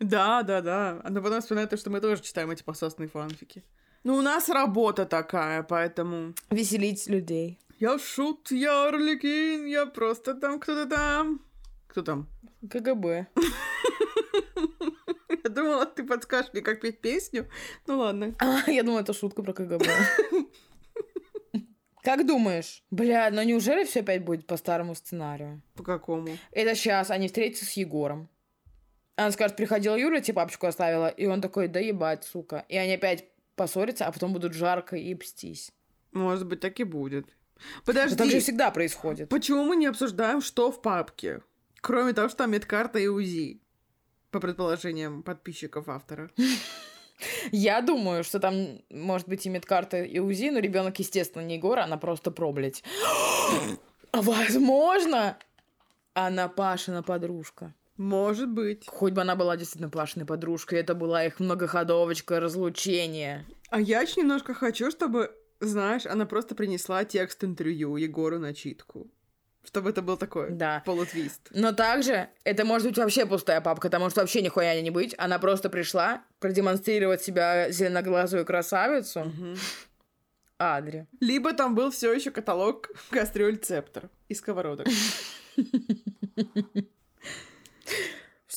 Да, да, да. А потом вспоминает что мы тоже читаем эти пососные фанфики. Ну, у нас работа такая, поэтому... Веселить людей. Я шут, я Орликин, я просто там кто-то там. Кто там? КГБ. [laughs] Я думала, ты подскажешь мне, как петь песню. Ну ладно. А, я думала, это шутка про КГБ. [laughs] Как думаешь? Бля, ну неужели все опять будет по старому сценарию? По какому? Это сейчас они встретятся с Егором. Она скажет, приходила Юля, тебе папочку оставила. И он такой, да ебать, сука. И они опять поссорятся, а потом будут жарко и пстись. Может быть, так и будет. Это так же Подожди, всегда происходит. почему мы не обсуждаем, что в папке? Кроме того, что там медкарта и УЗИ. По предположениям подписчиков автора. Я думаю, что там может быть и медкарта, и УЗИ, но ребенок, естественно, не Егора, она просто проблять. [gasps] Возможно, она Пашина подружка. Может быть. Хоть бы она была действительно Пашиной подружкой, это была их многоходовочка разлучения. А я очень немножко хочу, чтобы, знаешь, она просто принесла текст интервью Егору на читку. Чтобы это был такой Да. полутвист. Но также это может быть вообще пустая папка, там может вообще нихуя не быть. Она просто пришла продемонстрировать себя зеленоглазую красавицу. Адри. Либо там был все еще каталог кастрюль Цептор и сковородок. [laughs]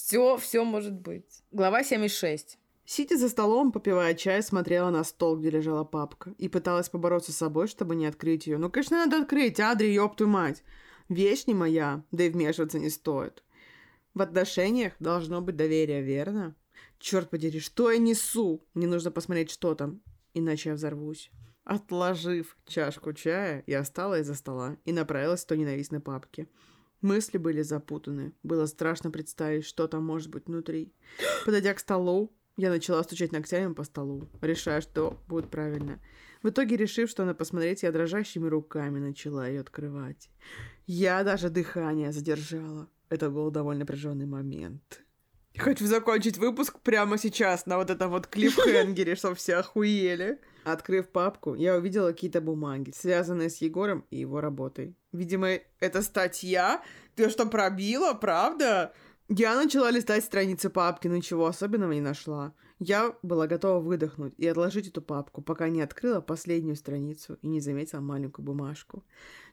Все, все может быть. Глава 76. Сидя за столом, попивая чай, смотрела на стол, где лежала папка, и пыталась побороться с собой, чтобы не открыть ее. Ну, конечно, надо открыть, Адри, ёб твою мать. Вещь не моя, да и вмешиваться не стоит. В отношениях должно быть доверие, верно? Черт подери, что я несу? Мне нужно посмотреть, что там, иначе я взорвусь. Отложив чашку чая, я встала из-за стола и направилась к той ненавистной папке. Мысли были запутаны. Было страшно представить, что там может быть внутри. [gasps] Подойдя к столу, я начала стучать ногтями по столу, решая, что будет правильно. В итоге, решив, что надо посмотреть, я дрожащими руками начала ее открывать. Я даже дыхание задержала. Это был довольно напряженный момент. Хочу закончить выпуск прямо сейчас на вот этом вот клипхенгере, чтобы все охуели. Открыв папку, я увидела какие-то бумаги, связанные с Егором и его работой. Видимо, это статья? Ты что, пробила, правда? Я начала листать страницы папки, но ничего особенного не нашла. Я была готова выдохнуть и отложить эту папку, пока не открыла последнюю страницу и не заметила маленькую бумажку.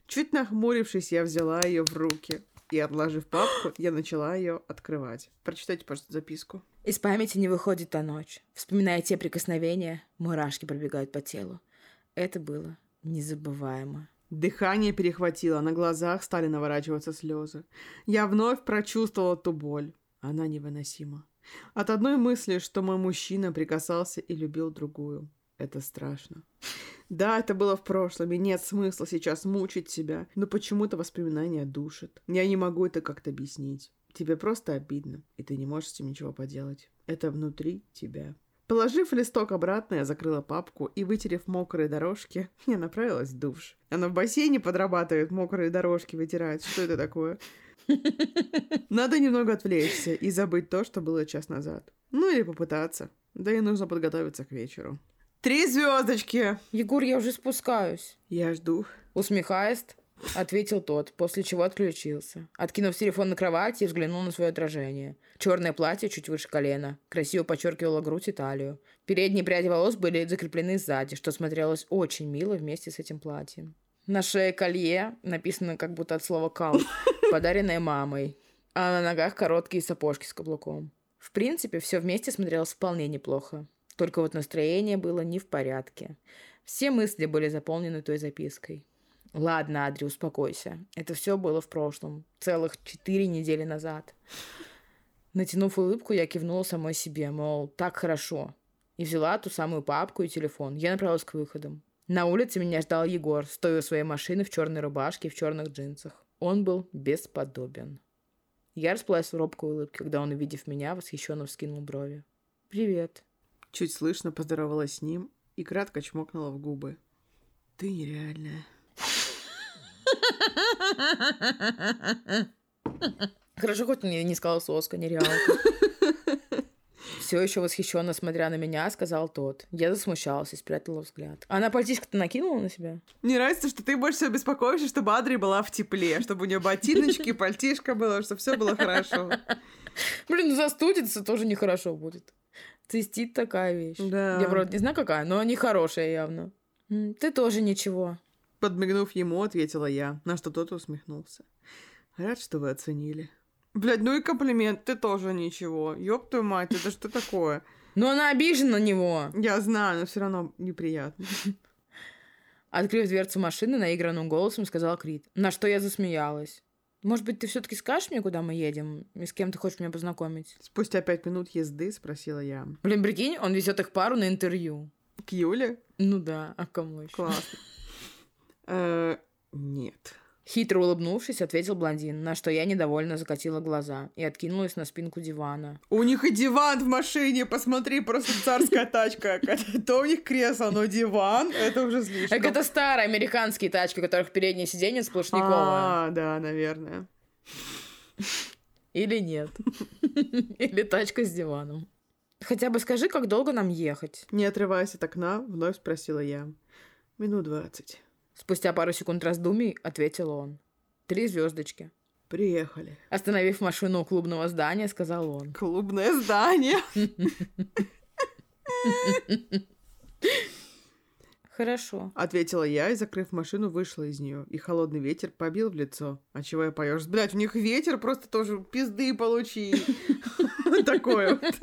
Чуть нахмурившись, я взяла ее в руки. И, отложив папку, я начала ее открывать. Прочитайте, пожалуйста, записку. Из памяти не выходит та ночь. Вспоминая те прикосновения, мурашки пробегают по телу. Это было незабываемо. Дыхание перехватило, на глазах стали наворачиваться слезы. Я вновь прочувствовала ту боль. Она невыносима. От одной мысли, что мой мужчина прикасался и любил другую. Это страшно. Да, это было в прошлом, и нет смысла сейчас мучить себя, но почему-то воспоминания душат. Я не могу это как-то объяснить. Тебе просто обидно, и ты не можешь с этим ничего поделать. Это внутри тебя. Положив листок обратно, я закрыла папку и, вытерев мокрые дорожки, [laughs] я направилась в душ. Она в бассейне подрабатывает, мокрые дорожки вытирает. Что это такое? [laughs] Надо немного отвлечься и забыть то, что было час назад. Ну или попытаться. Да и нужно подготовиться к вечеру. Три звездочки! Егор, я уже спускаюсь. Я жду. Усмехаясь, ответил тот, после чего отключился. Откинув телефон на кровать, я взглянул на свое отражение. Черное платье чуть выше колена, красиво подчеркивало грудь и талию. Передние пряди волос были закреплены сзади, что смотрелось очень мило вместе с этим платьем. На шее колье, написано как будто от слова «кал», [laughs] подаренное мамой, а на ногах короткие сапожки с каблуком. В принципе, все вместе смотрелось вполне неплохо. Только вот настроение было не в порядке. Все мысли были заполнены той запиской. Ладно, Адри, успокойся. Это все было в прошлом. Целых четыре недели назад. Натянув улыбку, я кивнула самой себе, мол, так хорошо. И взяла ту самую папку и телефон. Я направилась к выходам. На улице меня ждал Егор, стоя у своей машины в черной рубашке и в черных джинсах. Он был бесподобен. Я расплылась в робкой улыбке, когда он, увидев меня, восхищенно вскинул брови. «Привет». Чуть слышно поздоровалась с ним и кратко чмокнула в губы. Ты нереальная. [laughs] Хорошо, хоть не, не сказал соска, нереалка. [laughs] Все еще восхищенно смотря на меня, сказал тот. Я засмущалась и спрятала взгляд. Она пальтишко-то накинула на себя? Мне нравится, что ты больше всего беспокоишься, чтобы Адри была в тепле, чтобы у нее ботиночки, [laughs] пальтишко было, чтобы все было хорошо. Блин, ну застудиться тоже нехорошо будет. Цистит такая вещь. Да. Я вроде не знаю какая, но нехорошая явно. М, Ты тоже ничего. Подмигнув ему, ответила я, на что тот усмехнулся. Рад, что вы оценили. Блядь, ну и комплимент, ты тоже ничего. Ёб твою мать, это что такое? [laughs] Но она обижена на него. Я знаю, но все равно неприятно. [laughs] Открыв дверцу машины, наигранным голосом сказал Крит. На что я засмеялась. Может быть, ты все-таки скажешь мне, куда мы едем? И с кем ты хочешь меня познакомить? Спустя пять минут езды спросила я. Блин, прикинь, он везет их пару на интервью. К Юле? Ну да, а кому еще? Классно. [laughs] Э, Нет. Хитро улыбнувшись, ответил блондин, на что я недовольно закатила глаза и откинулась на спинку дивана. У них и диван в машине, посмотри, просто царская тачка. То у них кресло, но диван, это уже слишком. Так это старые американские тачки, у которых переднее сиденье сплошниковое. А, да, наверное. Или нет. [laughs] Или тачка с диваном. Хотя бы скажи, как долго нам ехать? Не отрываясь от окна, вновь спросила я. Минут двадцать. Спустя пару секунд раздумий ответил он. Три звездочки. Приехали. Остановив машину у клубного здания, сказал он. Клубное здание. Хорошо. Ответила я и, закрыв машину, вышла из нее. И холодный ветер побил в лицо. А чего я поешь? Блять, у них ветер просто тоже пизды получи. [laughs] Такое вот.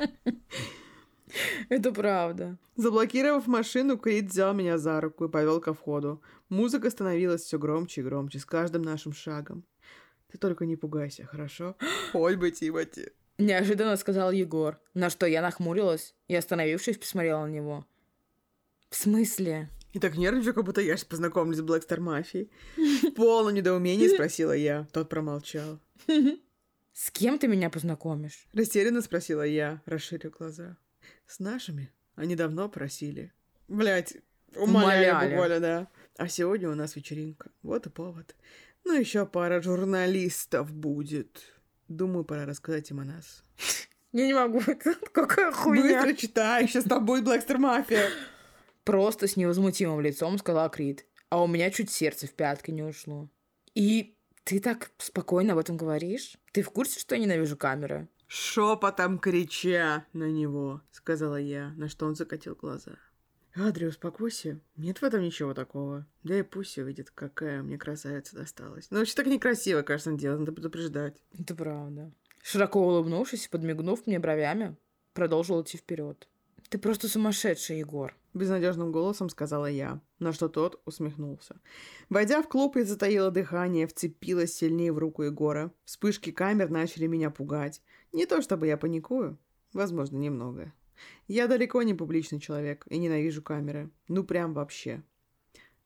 [laughs] Это правда. Заблокировав машину, Крит взял меня за руку и повел ко входу. Музыка становилась все громче и громче с каждым нашим шагом. Ты только не пугайся, хорошо? [gasps] Ой бы, Тимати. Неожиданно сказал Егор, на что я нахмурилась и, остановившись, посмотрела на него. В смысле? И так нервничаю, как будто я сейчас познакомлюсь с Блэкстар Мафией. В [laughs] полном недоумении [laughs] спросила я. Тот промолчал. С кем ты меня познакомишь? Растерянно спросила я, расширив глаза. С нашими? Они давно просили. Блять, умоляли, Умоляли. буквально, да. А сегодня у нас вечеринка. Вот и повод. Ну, еще пара журналистов будет. Думаю, пора рассказать им о нас. Я не могу. [laughs] Какая хуйня. Быстро читай, сейчас там будет Блэкстер Мафия. Просто с невозмутимым лицом сказала Крит. А у меня чуть сердце в пятки не ушло. И ты так спокойно об этом говоришь? Ты в курсе, что я ненавижу камеры? Шепотом крича на него, сказала я, на что он закатил глаза. Адри, успокойся. Нет в этом ничего такого. Да и пусть увидит, какая мне красавица досталась. Ну, вообще так некрасиво, кажется, делать, надо предупреждать. Это правда. Широко улыбнувшись подмигнув мне бровями, продолжил идти вперед. Ты просто сумасшедший, Егор. Безнадежным голосом сказала я, на что тот усмехнулся. Войдя в клуб, я затаила дыхание, вцепилась сильнее в руку Егора. Вспышки камер начали меня пугать. Не то чтобы я паникую, возможно, немного. Я далеко не публичный человек и ненавижу камеры. Ну, прям вообще.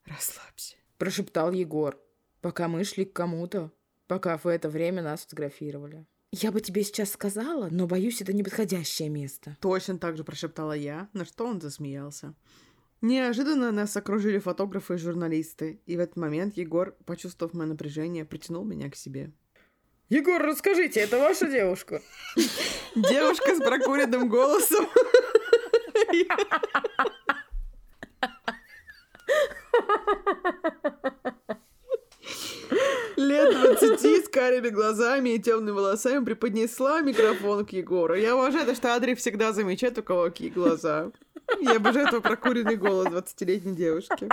Расслабься. Прошептал Егор, пока мы шли к кому-то, пока в это время нас фотографировали. Я бы тебе сейчас сказала, но боюсь, это неподходящее место. Точно так же прошептала я, на что он засмеялся. Неожиданно нас окружили фотографы и журналисты, и в этот момент Егор, почувствовав мое напряжение, притянул меня к себе. Егор, расскажите, это ваша девушка? Девушка с прокуренным голосом. Лет 20 с карими глазами и темными волосами преподнесла микрофон к Егору. Я уважаю то, что Адри всегда замечает, у кого какие глаза. Я обожаю этого прокуренный голос 20-летней девушки.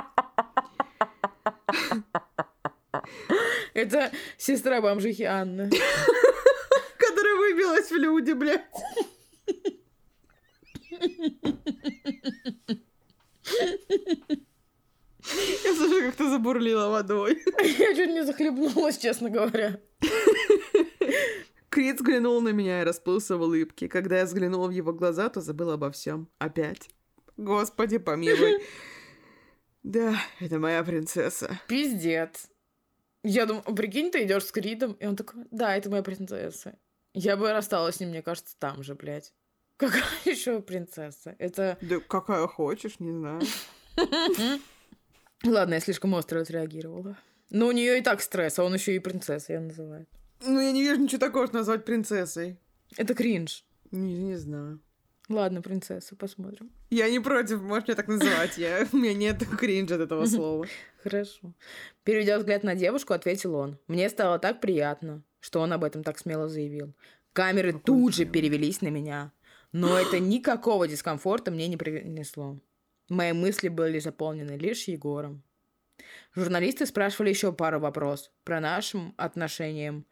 Это сестра бомжихи Анны. [laughs] Которая выбилась в люди, блядь. Я слышу, как ты забурлила водой. Я чуть не захлебнулась, честно говоря. Крит взглянул на меня и расплылся в улыбке. Когда я взглянула в его глаза, то забыла обо всем. Опять. Господи, помилуй. [laughs] Да, это моя принцесса. Пиздец. Я думаю, прикинь, ты идешь с Кридом, и он такой, да, это моя принцесса. Я бы рассталась с ним, мне кажется, там же, блядь. [laughs] Какая еще принцесса? Это... Да какая хочешь, не знаю. [laughs] Ладно, я слишком остро отреагировала. Но у нее и так стресс, а он еще и принцесса ее называет. Ну, я не вижу ничего такого, что назвать принцессой. Это кринж. Не, не знаю. Ладно, принцесса, посмотрим. Я не против, можешь меня так называть. Я, [laughs] у меня нет кринжа от этого слова. Хорошо. Переведя взгляд на девушку, ответил он. Мне стало так приятно, что он об этом так смело заявил. Камеры Какой тут же перевелись на меня. Но [gasps] это никакого дискомфорта мне не принесло. Мои мысли были заполнены лишь Егором. Журналисты спрашивали еще пару вопросов про нашим отношениям.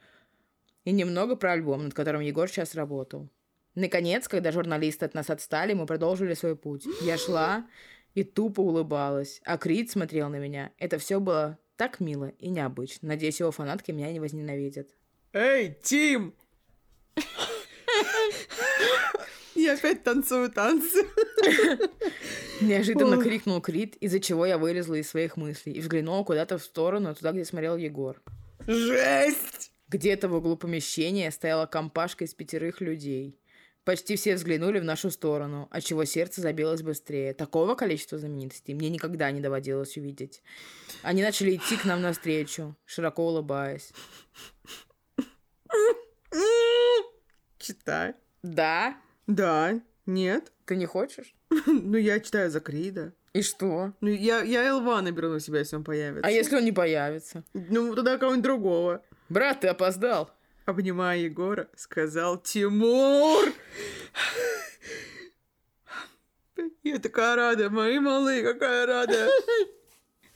И немного про альбом, над которым Егор сейчас работал. Наконец, когда журналисты от нас отстали, мы продолжили свой путь. Я шла и тупо улыбалась, а Крид смотрел на меня. Это все было так мило и необычно. Надеюсь, его фанатки меня не возненавидят. Эй, Тим! Я опять танцую танцы. Неожиданно крикнул Крит, из-за чего я вылезла из своих мыслей и взглянула куда-то в сторону, туда, где смотрел Егор. Жесть! Где-то в углу помещения стояла компашка из пятерых людей. Почти все взглянули в нашу сторону, отчего сердце забилось быстрее. Такого количества знаменитостей мне никогда не доводилось увидеть. Они начали идти к нам навстречу, широко улыбаясь. Читай. Да? Да, нет. Ты не хочешь? Ну, я читаю за Крида. И что? Ну, я, я Элва наберу на себя, если он появится. А если он не появится? Ну, тогда кого-нибудь другого. Брат, ты опоздал. Обнимая Егора, сказал Тимур. Я такая рада, мои малые, какая рада.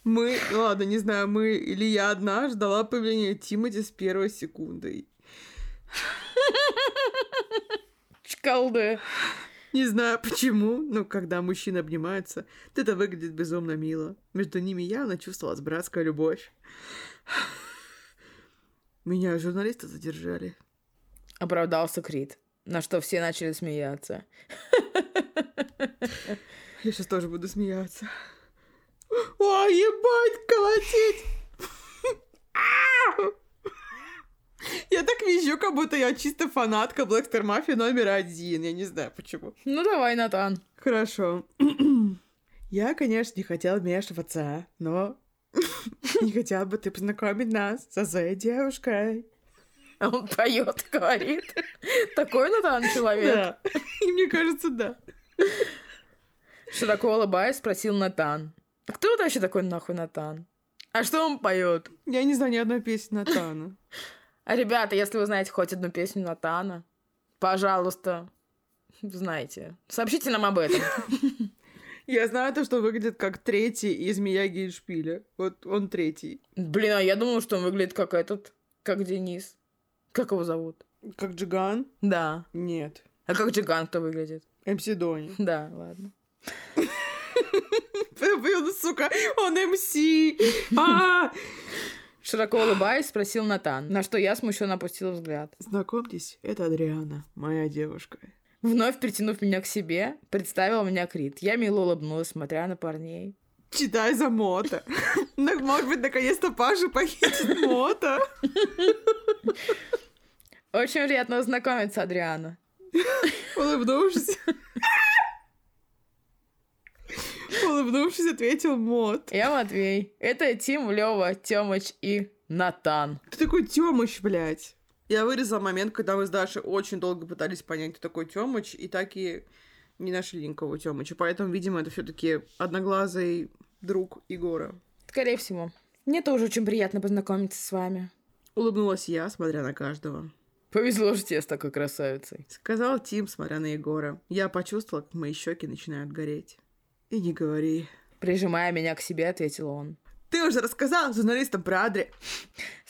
Мы, ну ладно, не знаю, мы или я одна ждала появления Тимати с первой секундой. Чкалды. Не знаю почему, но когда мужчины обнимаются, это выглядит безумно мило. Между ними явно чувствовалась братская любовь. Меня журналисты задержали. Оправдался Крит, на что все начали смеяться. Я сейчас тоже буду смеяться. Ой, ебать, колотить! А! Я так вижу, как будто я чисто фанатка Блэкстер Мафии номер один. Я не знаю почему. Ну давай, Натан. Хорошо. [clears throat] Я, конечно, не хотела вмешиваться, но [laughs] не хотела бы ты познакомить нас со своей девушкой. А Он поет, [laughs] говорит. Такой Натан человек. Да. [laughs] И мне кажется, да. Широко улыбаясь, спросил Натан. «А Кто вот вообще такой нахуй Натан? А что он поет? Я не знаю ни одной песни Натана. А ребята, если вы знаете хоть одну песню Натана, пожалуйста, знаете, сообщите нам об этом. Я знаю то, что выглядит как третий из Мияги и Шпиля. Вот он третий. Блин, а я думала, что он выглядит как этот, как Денис. Как его зовут? Как Джиган? Да. Нет. А как Джиган кто выглядит? МС Дони. [laughs] Да, ладно. [laughs] Блин, сука, он МС. А! Широко улыбаясь, спросил Натан, на что я смущенно опустила взгляд. Знакомьтесь, это Адриана, моя девушка. Вновь притянув меня к себе, представил меня Крит. Я мило улыбнулась, смотря на парней. Читай за Мота. [laughs] Ну, Может быть, наконец-то Паша похитит Мота. [laughs] Очень приятно познакомиться, Адриана. [laughs] Улыбнувшись. Улыбнувшись, ответил Мот. Я Матвей. Это Тим, Лева, Тёмыч и Натан. Ты такой Тёмыч, блядь. Я вырезал момент, когда мы с Дашей очень долго пытались понять, кто такой Тёмыч, и так и не нашли никого Тёмыча. Поэтому, видимо, это все таки одноглазый друг Егора. Скорее всего. Мне тоже очень приятно познакомиться с вами. Улыбнулась я, смотря на каждого. Повезло же тебе с такой красавицей. Сказал Тим, смотря на Егора. Я почувствовала, как мои щеки начинают гореть. И не говори. Прижимая меня к себе, ответил он. Ты уже рассказал журналистам про Адри.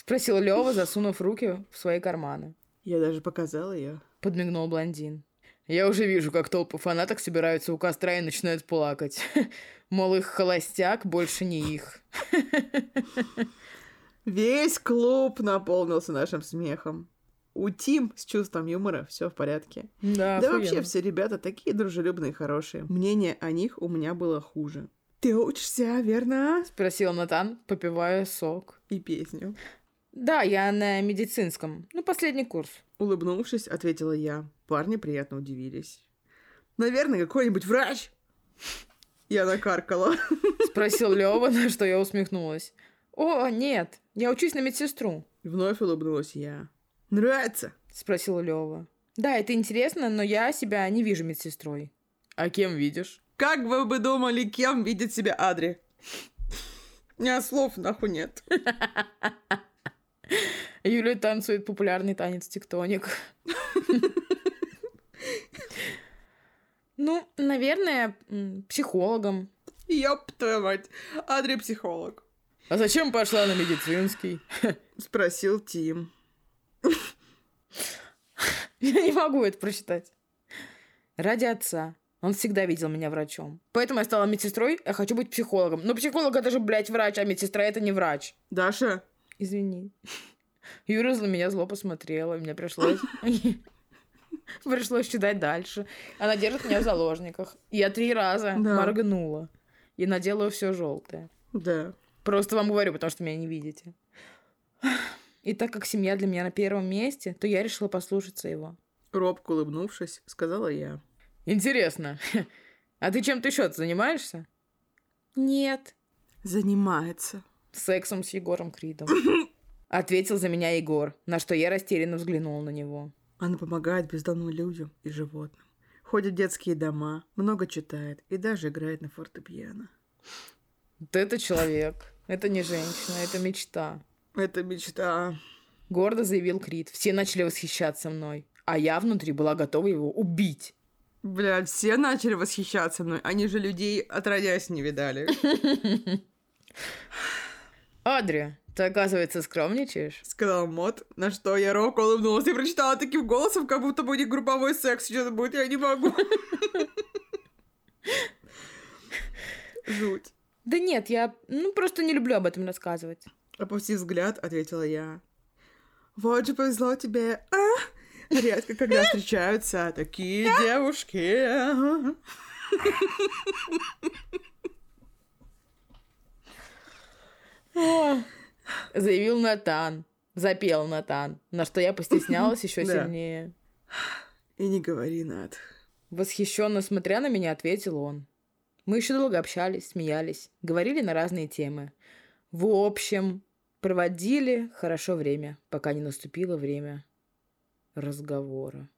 Спросил Лева, засунув руки в свои карманы. Я даже показала ее. Подмигнул блондин. Я уже вижу, как толпы фанаток собираются у костра и начинают плакать. [laughs] Мол, их холостяк больше не их. [laughs] Весь клуб наполнился нашим смехом. У Тим с чувством юмора все в порядке. Да, Да вообще все ребята такие дружелюбные и хорошие. Мнение о них у меня было хуже. Ты учишься, верно? Спросил Натан, попивая сок. И песню. Да, я на медицинском. Ну, последний курс. Улыбнувшись, ответила я. Парни приятно удивились. Наверное, какой-нибудь врач. Я накаркала. [laughs] Спросил Лева, на что я усмехнулась. О, нет, я учусь на медсестру. Вновь улыбнулась я. Нравится? Спросил Лева. Да, это интересно, но я себя не вижу медсестрой. А кем видишь? Как вы бы думали, кем видит себя Адри? У меня слов нахуй нет. [laughs] Юля танцует популярный танец тектоник. Ну, наверное, психологом. Ёб твою мать. Адри психолог. А зачем пошла на медицинский? Спросил Тим. Я не могу это прочитать. Ради отца. Он всегда видел меня врачом. Поэтому я стала медсестрой, а хочу быть психологом. Но психолог это же, блядь, врач, а медсестра это не врач. Даша, Извини. [laughs] Юра на меня зло посмотрела, и мне пришлось... [laughs] Пришлось читать дальше. Она держит меня в заложниках. Я три раза Да. моргнула. И наделаю все желтое. да. Просто вам говорю, потому что меня не видите. И так как семья для меня на первом месте, то я решила послушаться его. Робко улыбнувшись, сказала я. Интересно, [laughs] а ты чем-то еще занимаешься? Нет. Занимается. Сексом с Егором Кридом. Ответил за меня Егор, на что я растерянно взглянула на него. Она помогает бездомным людям и животным. Ходит в детские дома, много читает и даже играет на фортепиано. Вот это человек. Это не женщина, это мечта. Это мечта. Гордо заявил Крид. Все начали восхищаться мной. А я внутри была готова его убить. Блядь, все начали восхищаться мной. Они же людей отродясь не видали. [laughs] Адри, ты, оказывается, скромничаешь? Сказал Мот, на что я робко улыбнулась и прочитала таким голосом, как будто будет групповой секс сейчас будет, я не могу. Жуть. Да нет, я ну, просто не люблю об этом рассказывать. Опустив взгляд, ответила я. Вот же повезло тебе, а? Редко, когда встречаются такие девушки. О, Заявил Натан. Запел Натан. На что я постеснялась еще сильнее. И не говори, Над. Восхищенно смотря на меня, ответил он. Мы еще долго общались, смеялись, говорили на разные темы. В общем, проводили хорошо время, пока не наступило время разговора.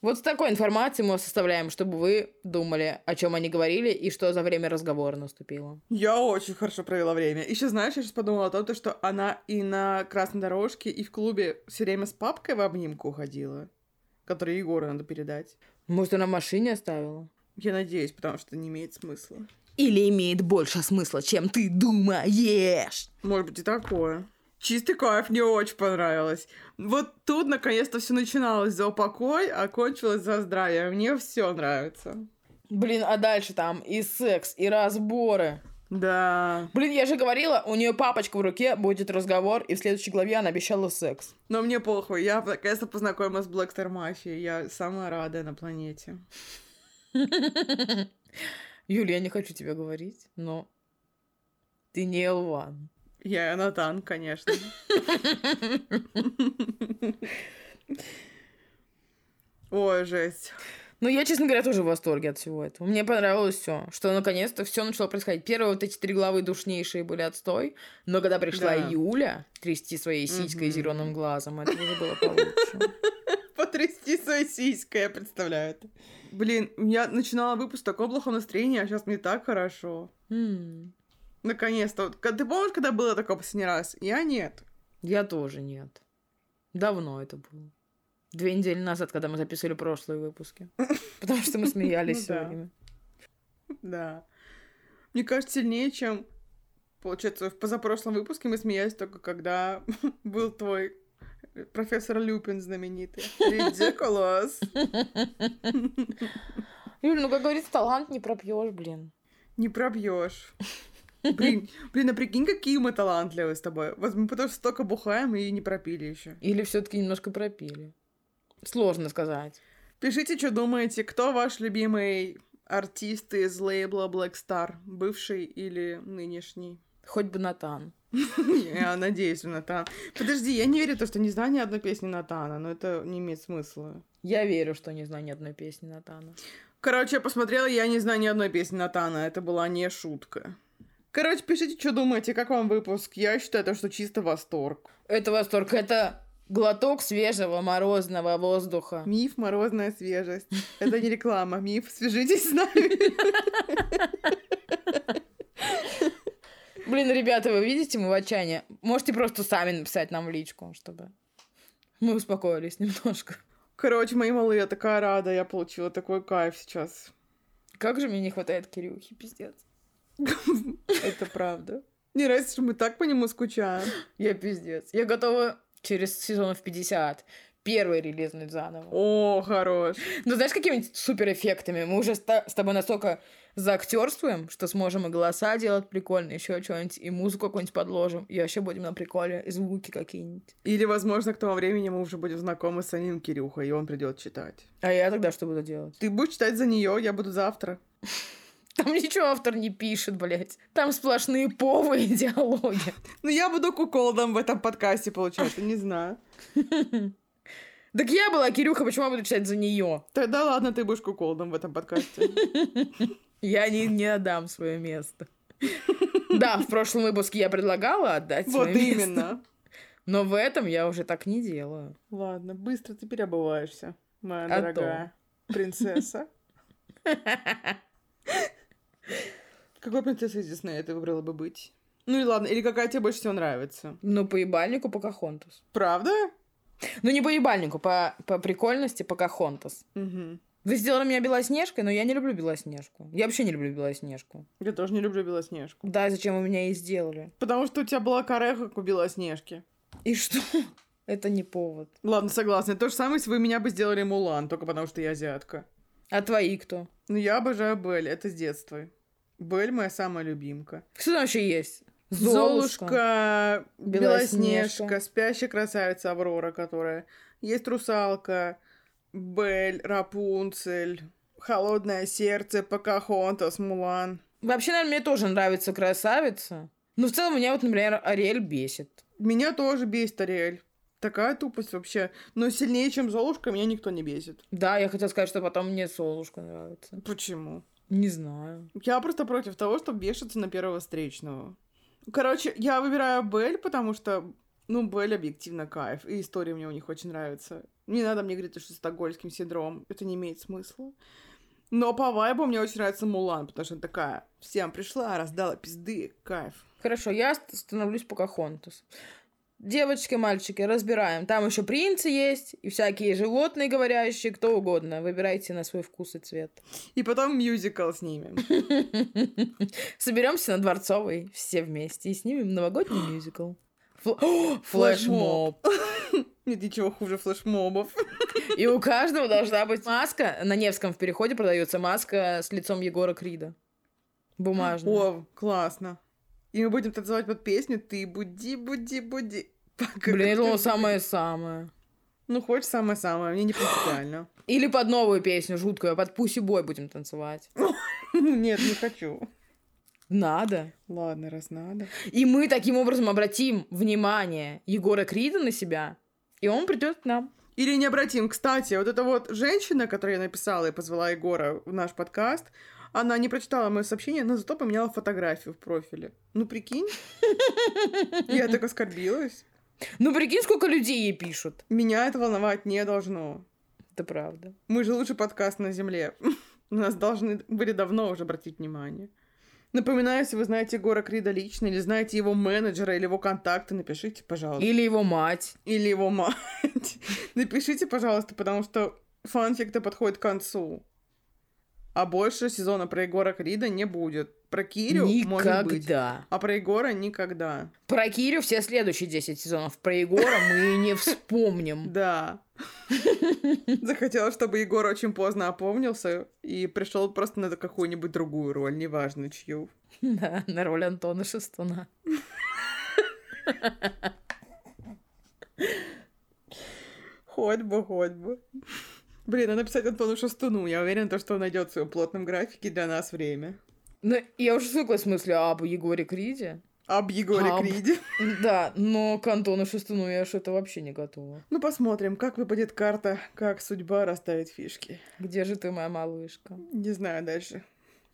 Вот с такой информацией мы составляем, чтобы вы думали, о чем они говорили и что за время разговора наступило. Я очень хорошо провела время. Еще знаешь, я сейчас подумала о том, то, что она и на красной дорожке, и в клубе все время с папкой в обнимку ходила, которую Егору надо передать. Может, она в машине оставила? Я надеюсь, потому что не имеет смысла. Или имеет больше смысла, чем ты думаешь? Может быть и такое. Чистый кайф, мне очень понравилось. Вот тут наконец-то все начиналось за упокой, а кончилось за здравие. Мне все нравится. Блин, а дальше там и секс, и разборы. Да. Блин, я же говорила, у нее папочка в руке, будет разговор, и в следующей главе она обещала секс. Но мне похуй, я наконец-то познакомилась с Блэкстер Мафией. Я самая радая на планете. [laughs] Юля, я не хочу тебе говорить, но ты не Элван. Я Натан, конечно. Ой, жесть. Ну, я, честно говоря, тоже в восторге от всего этого. Мне понравилось все, что наконец-то все начало происходить. Первые вот эти три главы душнейшие были отстой, но когда пришла Да. Юля трясти своей сиськой и Мгм. зеленым глазом, это уже было получше. [laughs] Потрясти своей сиськой, я представляю это. Блин, я начинала выпуск в таком плохом настроении, а сейчас мне так хорошо. М, Наконец-то. Ты помнишь, когда было такое последний раз? Я нет. Я тоже нет. Давно это было. Две недели назад, когда мы записывали прошлые выпуски. [laughs] Потому что мы смеялись Ну все да. время. Да. Мне кажется, сильнее, чем, получается, в позапрошлом выпуске мы смеялись только когда [laughs] был твой профессор Люпин знаменитый. Ridiculous. [laughs] Юль, ну, как говорится, талант не пропьешь, блин. Не пробьешь. Блин, [laughs] блин, а прикинь, какие мы талантливые с тобой. Вот мы потому что столько бухаем и не пропили еще. Или все-таки немножко пропили. Сложно сказать. Пишите, что думаете, кто ваш любимый артист из лейбла Black Star, бывший или нынешний? Хоть бы Натан. [laughs] Я надеюсь, Натан. Подожди, я не верю в то, что не знаю ни одной песни Натана, но это не имеет смысла. Я верю, что не знаю ни одной песни Натана. Короче, я посмотрела, я не знаю ни одной песни Натана, это была не шутка. Короче, пишите, что думаете, как вам выпуск. Я считаю, то, что чисто восторг. Это восторг. Это глоток свежего морозного воздуха. Миф, морозная свежесть. Это не реклама, миф. Свяжитесь с нами. Блин, ребята, вы видите, мы в отчаянии. Можете просто сами написать нам в личку, чтобы мы успокоились немножко. Короче, мои малые, я такая рада, я получила такой кайф сейчас. Как же мне не хватает Кирюхи, пиздец. [laughs] Это правда. Не нравится, что мы так по нему скучаем. Я пиздец. Я готова через сезонов 50 первый релизнуть заново. О, хорош. Ну, знаешь, какими-нибудь суперэффектами? Мы уже с, тобой настолько заактерствуем, что сможем и голоса делать прикольно, еще что-нибудь, и музыку какую-нибудь подложим, и вообще будем на приколе, и звуки какие-нибудь. Или, возможно, к тому времени мы уже будем знакомы с самим Кирюхой, и он придет читать. А я тогда что буду делать? Ты будешь читать за нее, я буду завтра. [laughs] Там ничего автор не пишет, блядь. Там сплошные повы и диалоги. Ну, я буду куколдом в этом подкасте, получается, не знаю. Так я была Кирюха, почему я буду читать за нее? Тогда ладно, ты будешь куколдом в этом подкасте. Я не, не отдам свое место. Да, в прошлом выпуске я предлагала отдать Вот именно. Но в этом я уже так не делаю. Ладно, быстро ты переобуваешься, моя А дорогая принцесса. [laughs] Какой принцессой Диснея ты выбрала бы быть? Ну и ладно, или какая тебе больше всего нравится? Ну, по ебальнику Покахонтас. Правда? Ну, не по ебальнику, по, по прикольности Покахонтас. Угу. Вы сделали меня Белоснежкой, но я не люблю Белоснежку. Я вообще не люблю Белоснежку. Я тоже не люблю Белоснежку. Да, зачем вы меня и сделали? Потому что у тебя была кореха, как у Белоснежки. И что? [laughs] Это не повод. Ладно, согласна. То же самое, если вы меня бы сделали Мулан, только потому что я азиатка. А твои кто? Ну, я обожаю Белль, это с детства. Белль моя самая любимка. Что там вообще есть? Золушка, Белоснежка. Белоснежка, спящая красавица Аврора, которая... Есть русалка, Белль, Рапунцель, Холодное сердце, Покахонтас, Мулан. Вообще, наверное, мне тоже нравится красавица. Но в целом меня вот, например, Ариэль бесит. Меня тоже бесит Ариэль. Такая тупость вообще. Но сильнее, чем Золушка, меня никто не бесит. Да, я хотела сказать, что потом мне Солушка нравится. Почему? Не знаю. Я просто против того, чтобы вешаться на первого встречного. Короче, я выбираю Белль, потому что, ну, Белль объективно кайф, и история мне у них очень нравится. Не надо мне говорить, что стокгольмским синдром, это не имеет смысла. Но по вайбу мне очень нравится Мулан, потому что она такая, всем пришла, раздала пизды, кайф. Хорошо, я ст- становлюсь Покахонтас. Девочки, мальчики, разбираем. Там еще принцы есть, и всякие животные говорящие, кто угодно. Выбирайте на свой вкус и цвет. И потом мюзикл снимем. [laughs] Соберемся на Дворцовой все вместе и снимем новогодний [gasps] мюзикл. [gasps] Флешмоб. [laughs] Нет ничего хуже флешмобов. [laughs] И у каждого должна быть маска. На Невском в переходе продается маска с лицом Егора Крида. Бумажная. О, классно. И мы будем танцевать под песню «Ты буди, буди, буди». Пока Блин, думала, [laughs] ты- самое-самое. Ну, хочешь самое-самое, мне не принципиально. Или под новую песню, жуткую, под Пуси Бой будем танцевать. [laughs] Нет, не хочу. Надо. Ладно, раз надо. И мы таким образом обратим внимание Егора Крида на себя, и он придет к нам. Или не обратим. Кстати, вот эта вот женщина, которая я написала и позвала Егора в наш подкаст, она не прочитала мое сообщение, но зато поменяла фотографию в профиле. Ну, прикинь. [laughs] Я так оскорбилась. Ну, прикинь, сколько людей ей пишут. Меня это волновать не должно. Это правда. Мы же лучший подкаст на Земле. [laughs] На нас должны были давно уже обратить внимание. Напоминаю, если вы знаете Егора Крида лично, или знаете его менеджера, или его контакты, напишите, пожалуйста. Или его мать. Или его мать. [laughs] Напишите, пожалуйста, потому что фанфик-то подходит к концу. А больше сезона про Егора Крида не будет. Про Кирю может быть. Никогда. А про Егора никогда. Про Кирю все следующие 10 сезонов. Про Егора мы не [laughs] вспомним. Да. [laughs] Захотела, чтобы Егор очень поздно опомнился и пришел просто на какую-нибудь другую роль, неважно чью. Да, на роль Антона Шестуна. Хоть бы, хоть бы. Блин, надо писать Антону Шастуну. Я уверена, то, что он найдет в своем плотном графике для нас время. Ну, я уже свыклась с мыслью об Егоре Криде. Об Егоре Об. Криде. [laughs] Да, но к Антону Шестуну я что-то вообще не готова. Ну, посмотрим, как выпадет карта, как судьба расставит фишки. Где же ты, моя малышка? Не знаю дальше.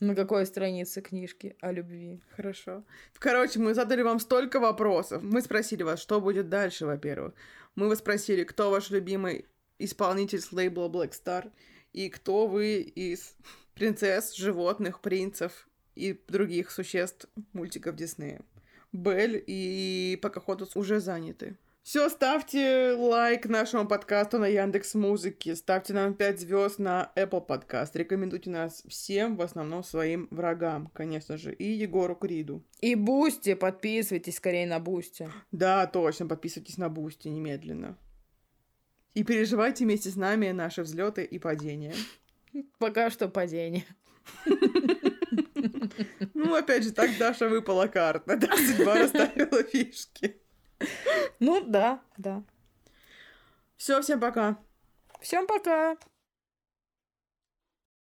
На какой странице книжки о любви? Хорошо. Короче, мы задали вам столько вопросов. Мы спросили вас, что будет дальше, во-первых. Мы вас спросили, кто ваш любимый исполнитель с лейбла Black Star и кто вы из принцесс, животных, принцев и других существ мультиков Диснея. Белль и Покахонтас уже заняты. Все, ставьте лайк нашему подкасту на Яндекс Музыке, ставьте нам 5 звезд на Apple Podcast, рекомендуйте нас всем, в основном своим врагам, конечно же, и Егору Криду. И Boosty, подписывайтесь скорее на Boosty. Да, точно, подписывайтесь на Boosty немедленно. И переживайте вместе с нами наши взлеты и падения. Пока что падение. Ну, опять же, так Даша выпала карта. Да, судьба расставила фишки. Ну, да, да. Все, всем пока. Всем пока.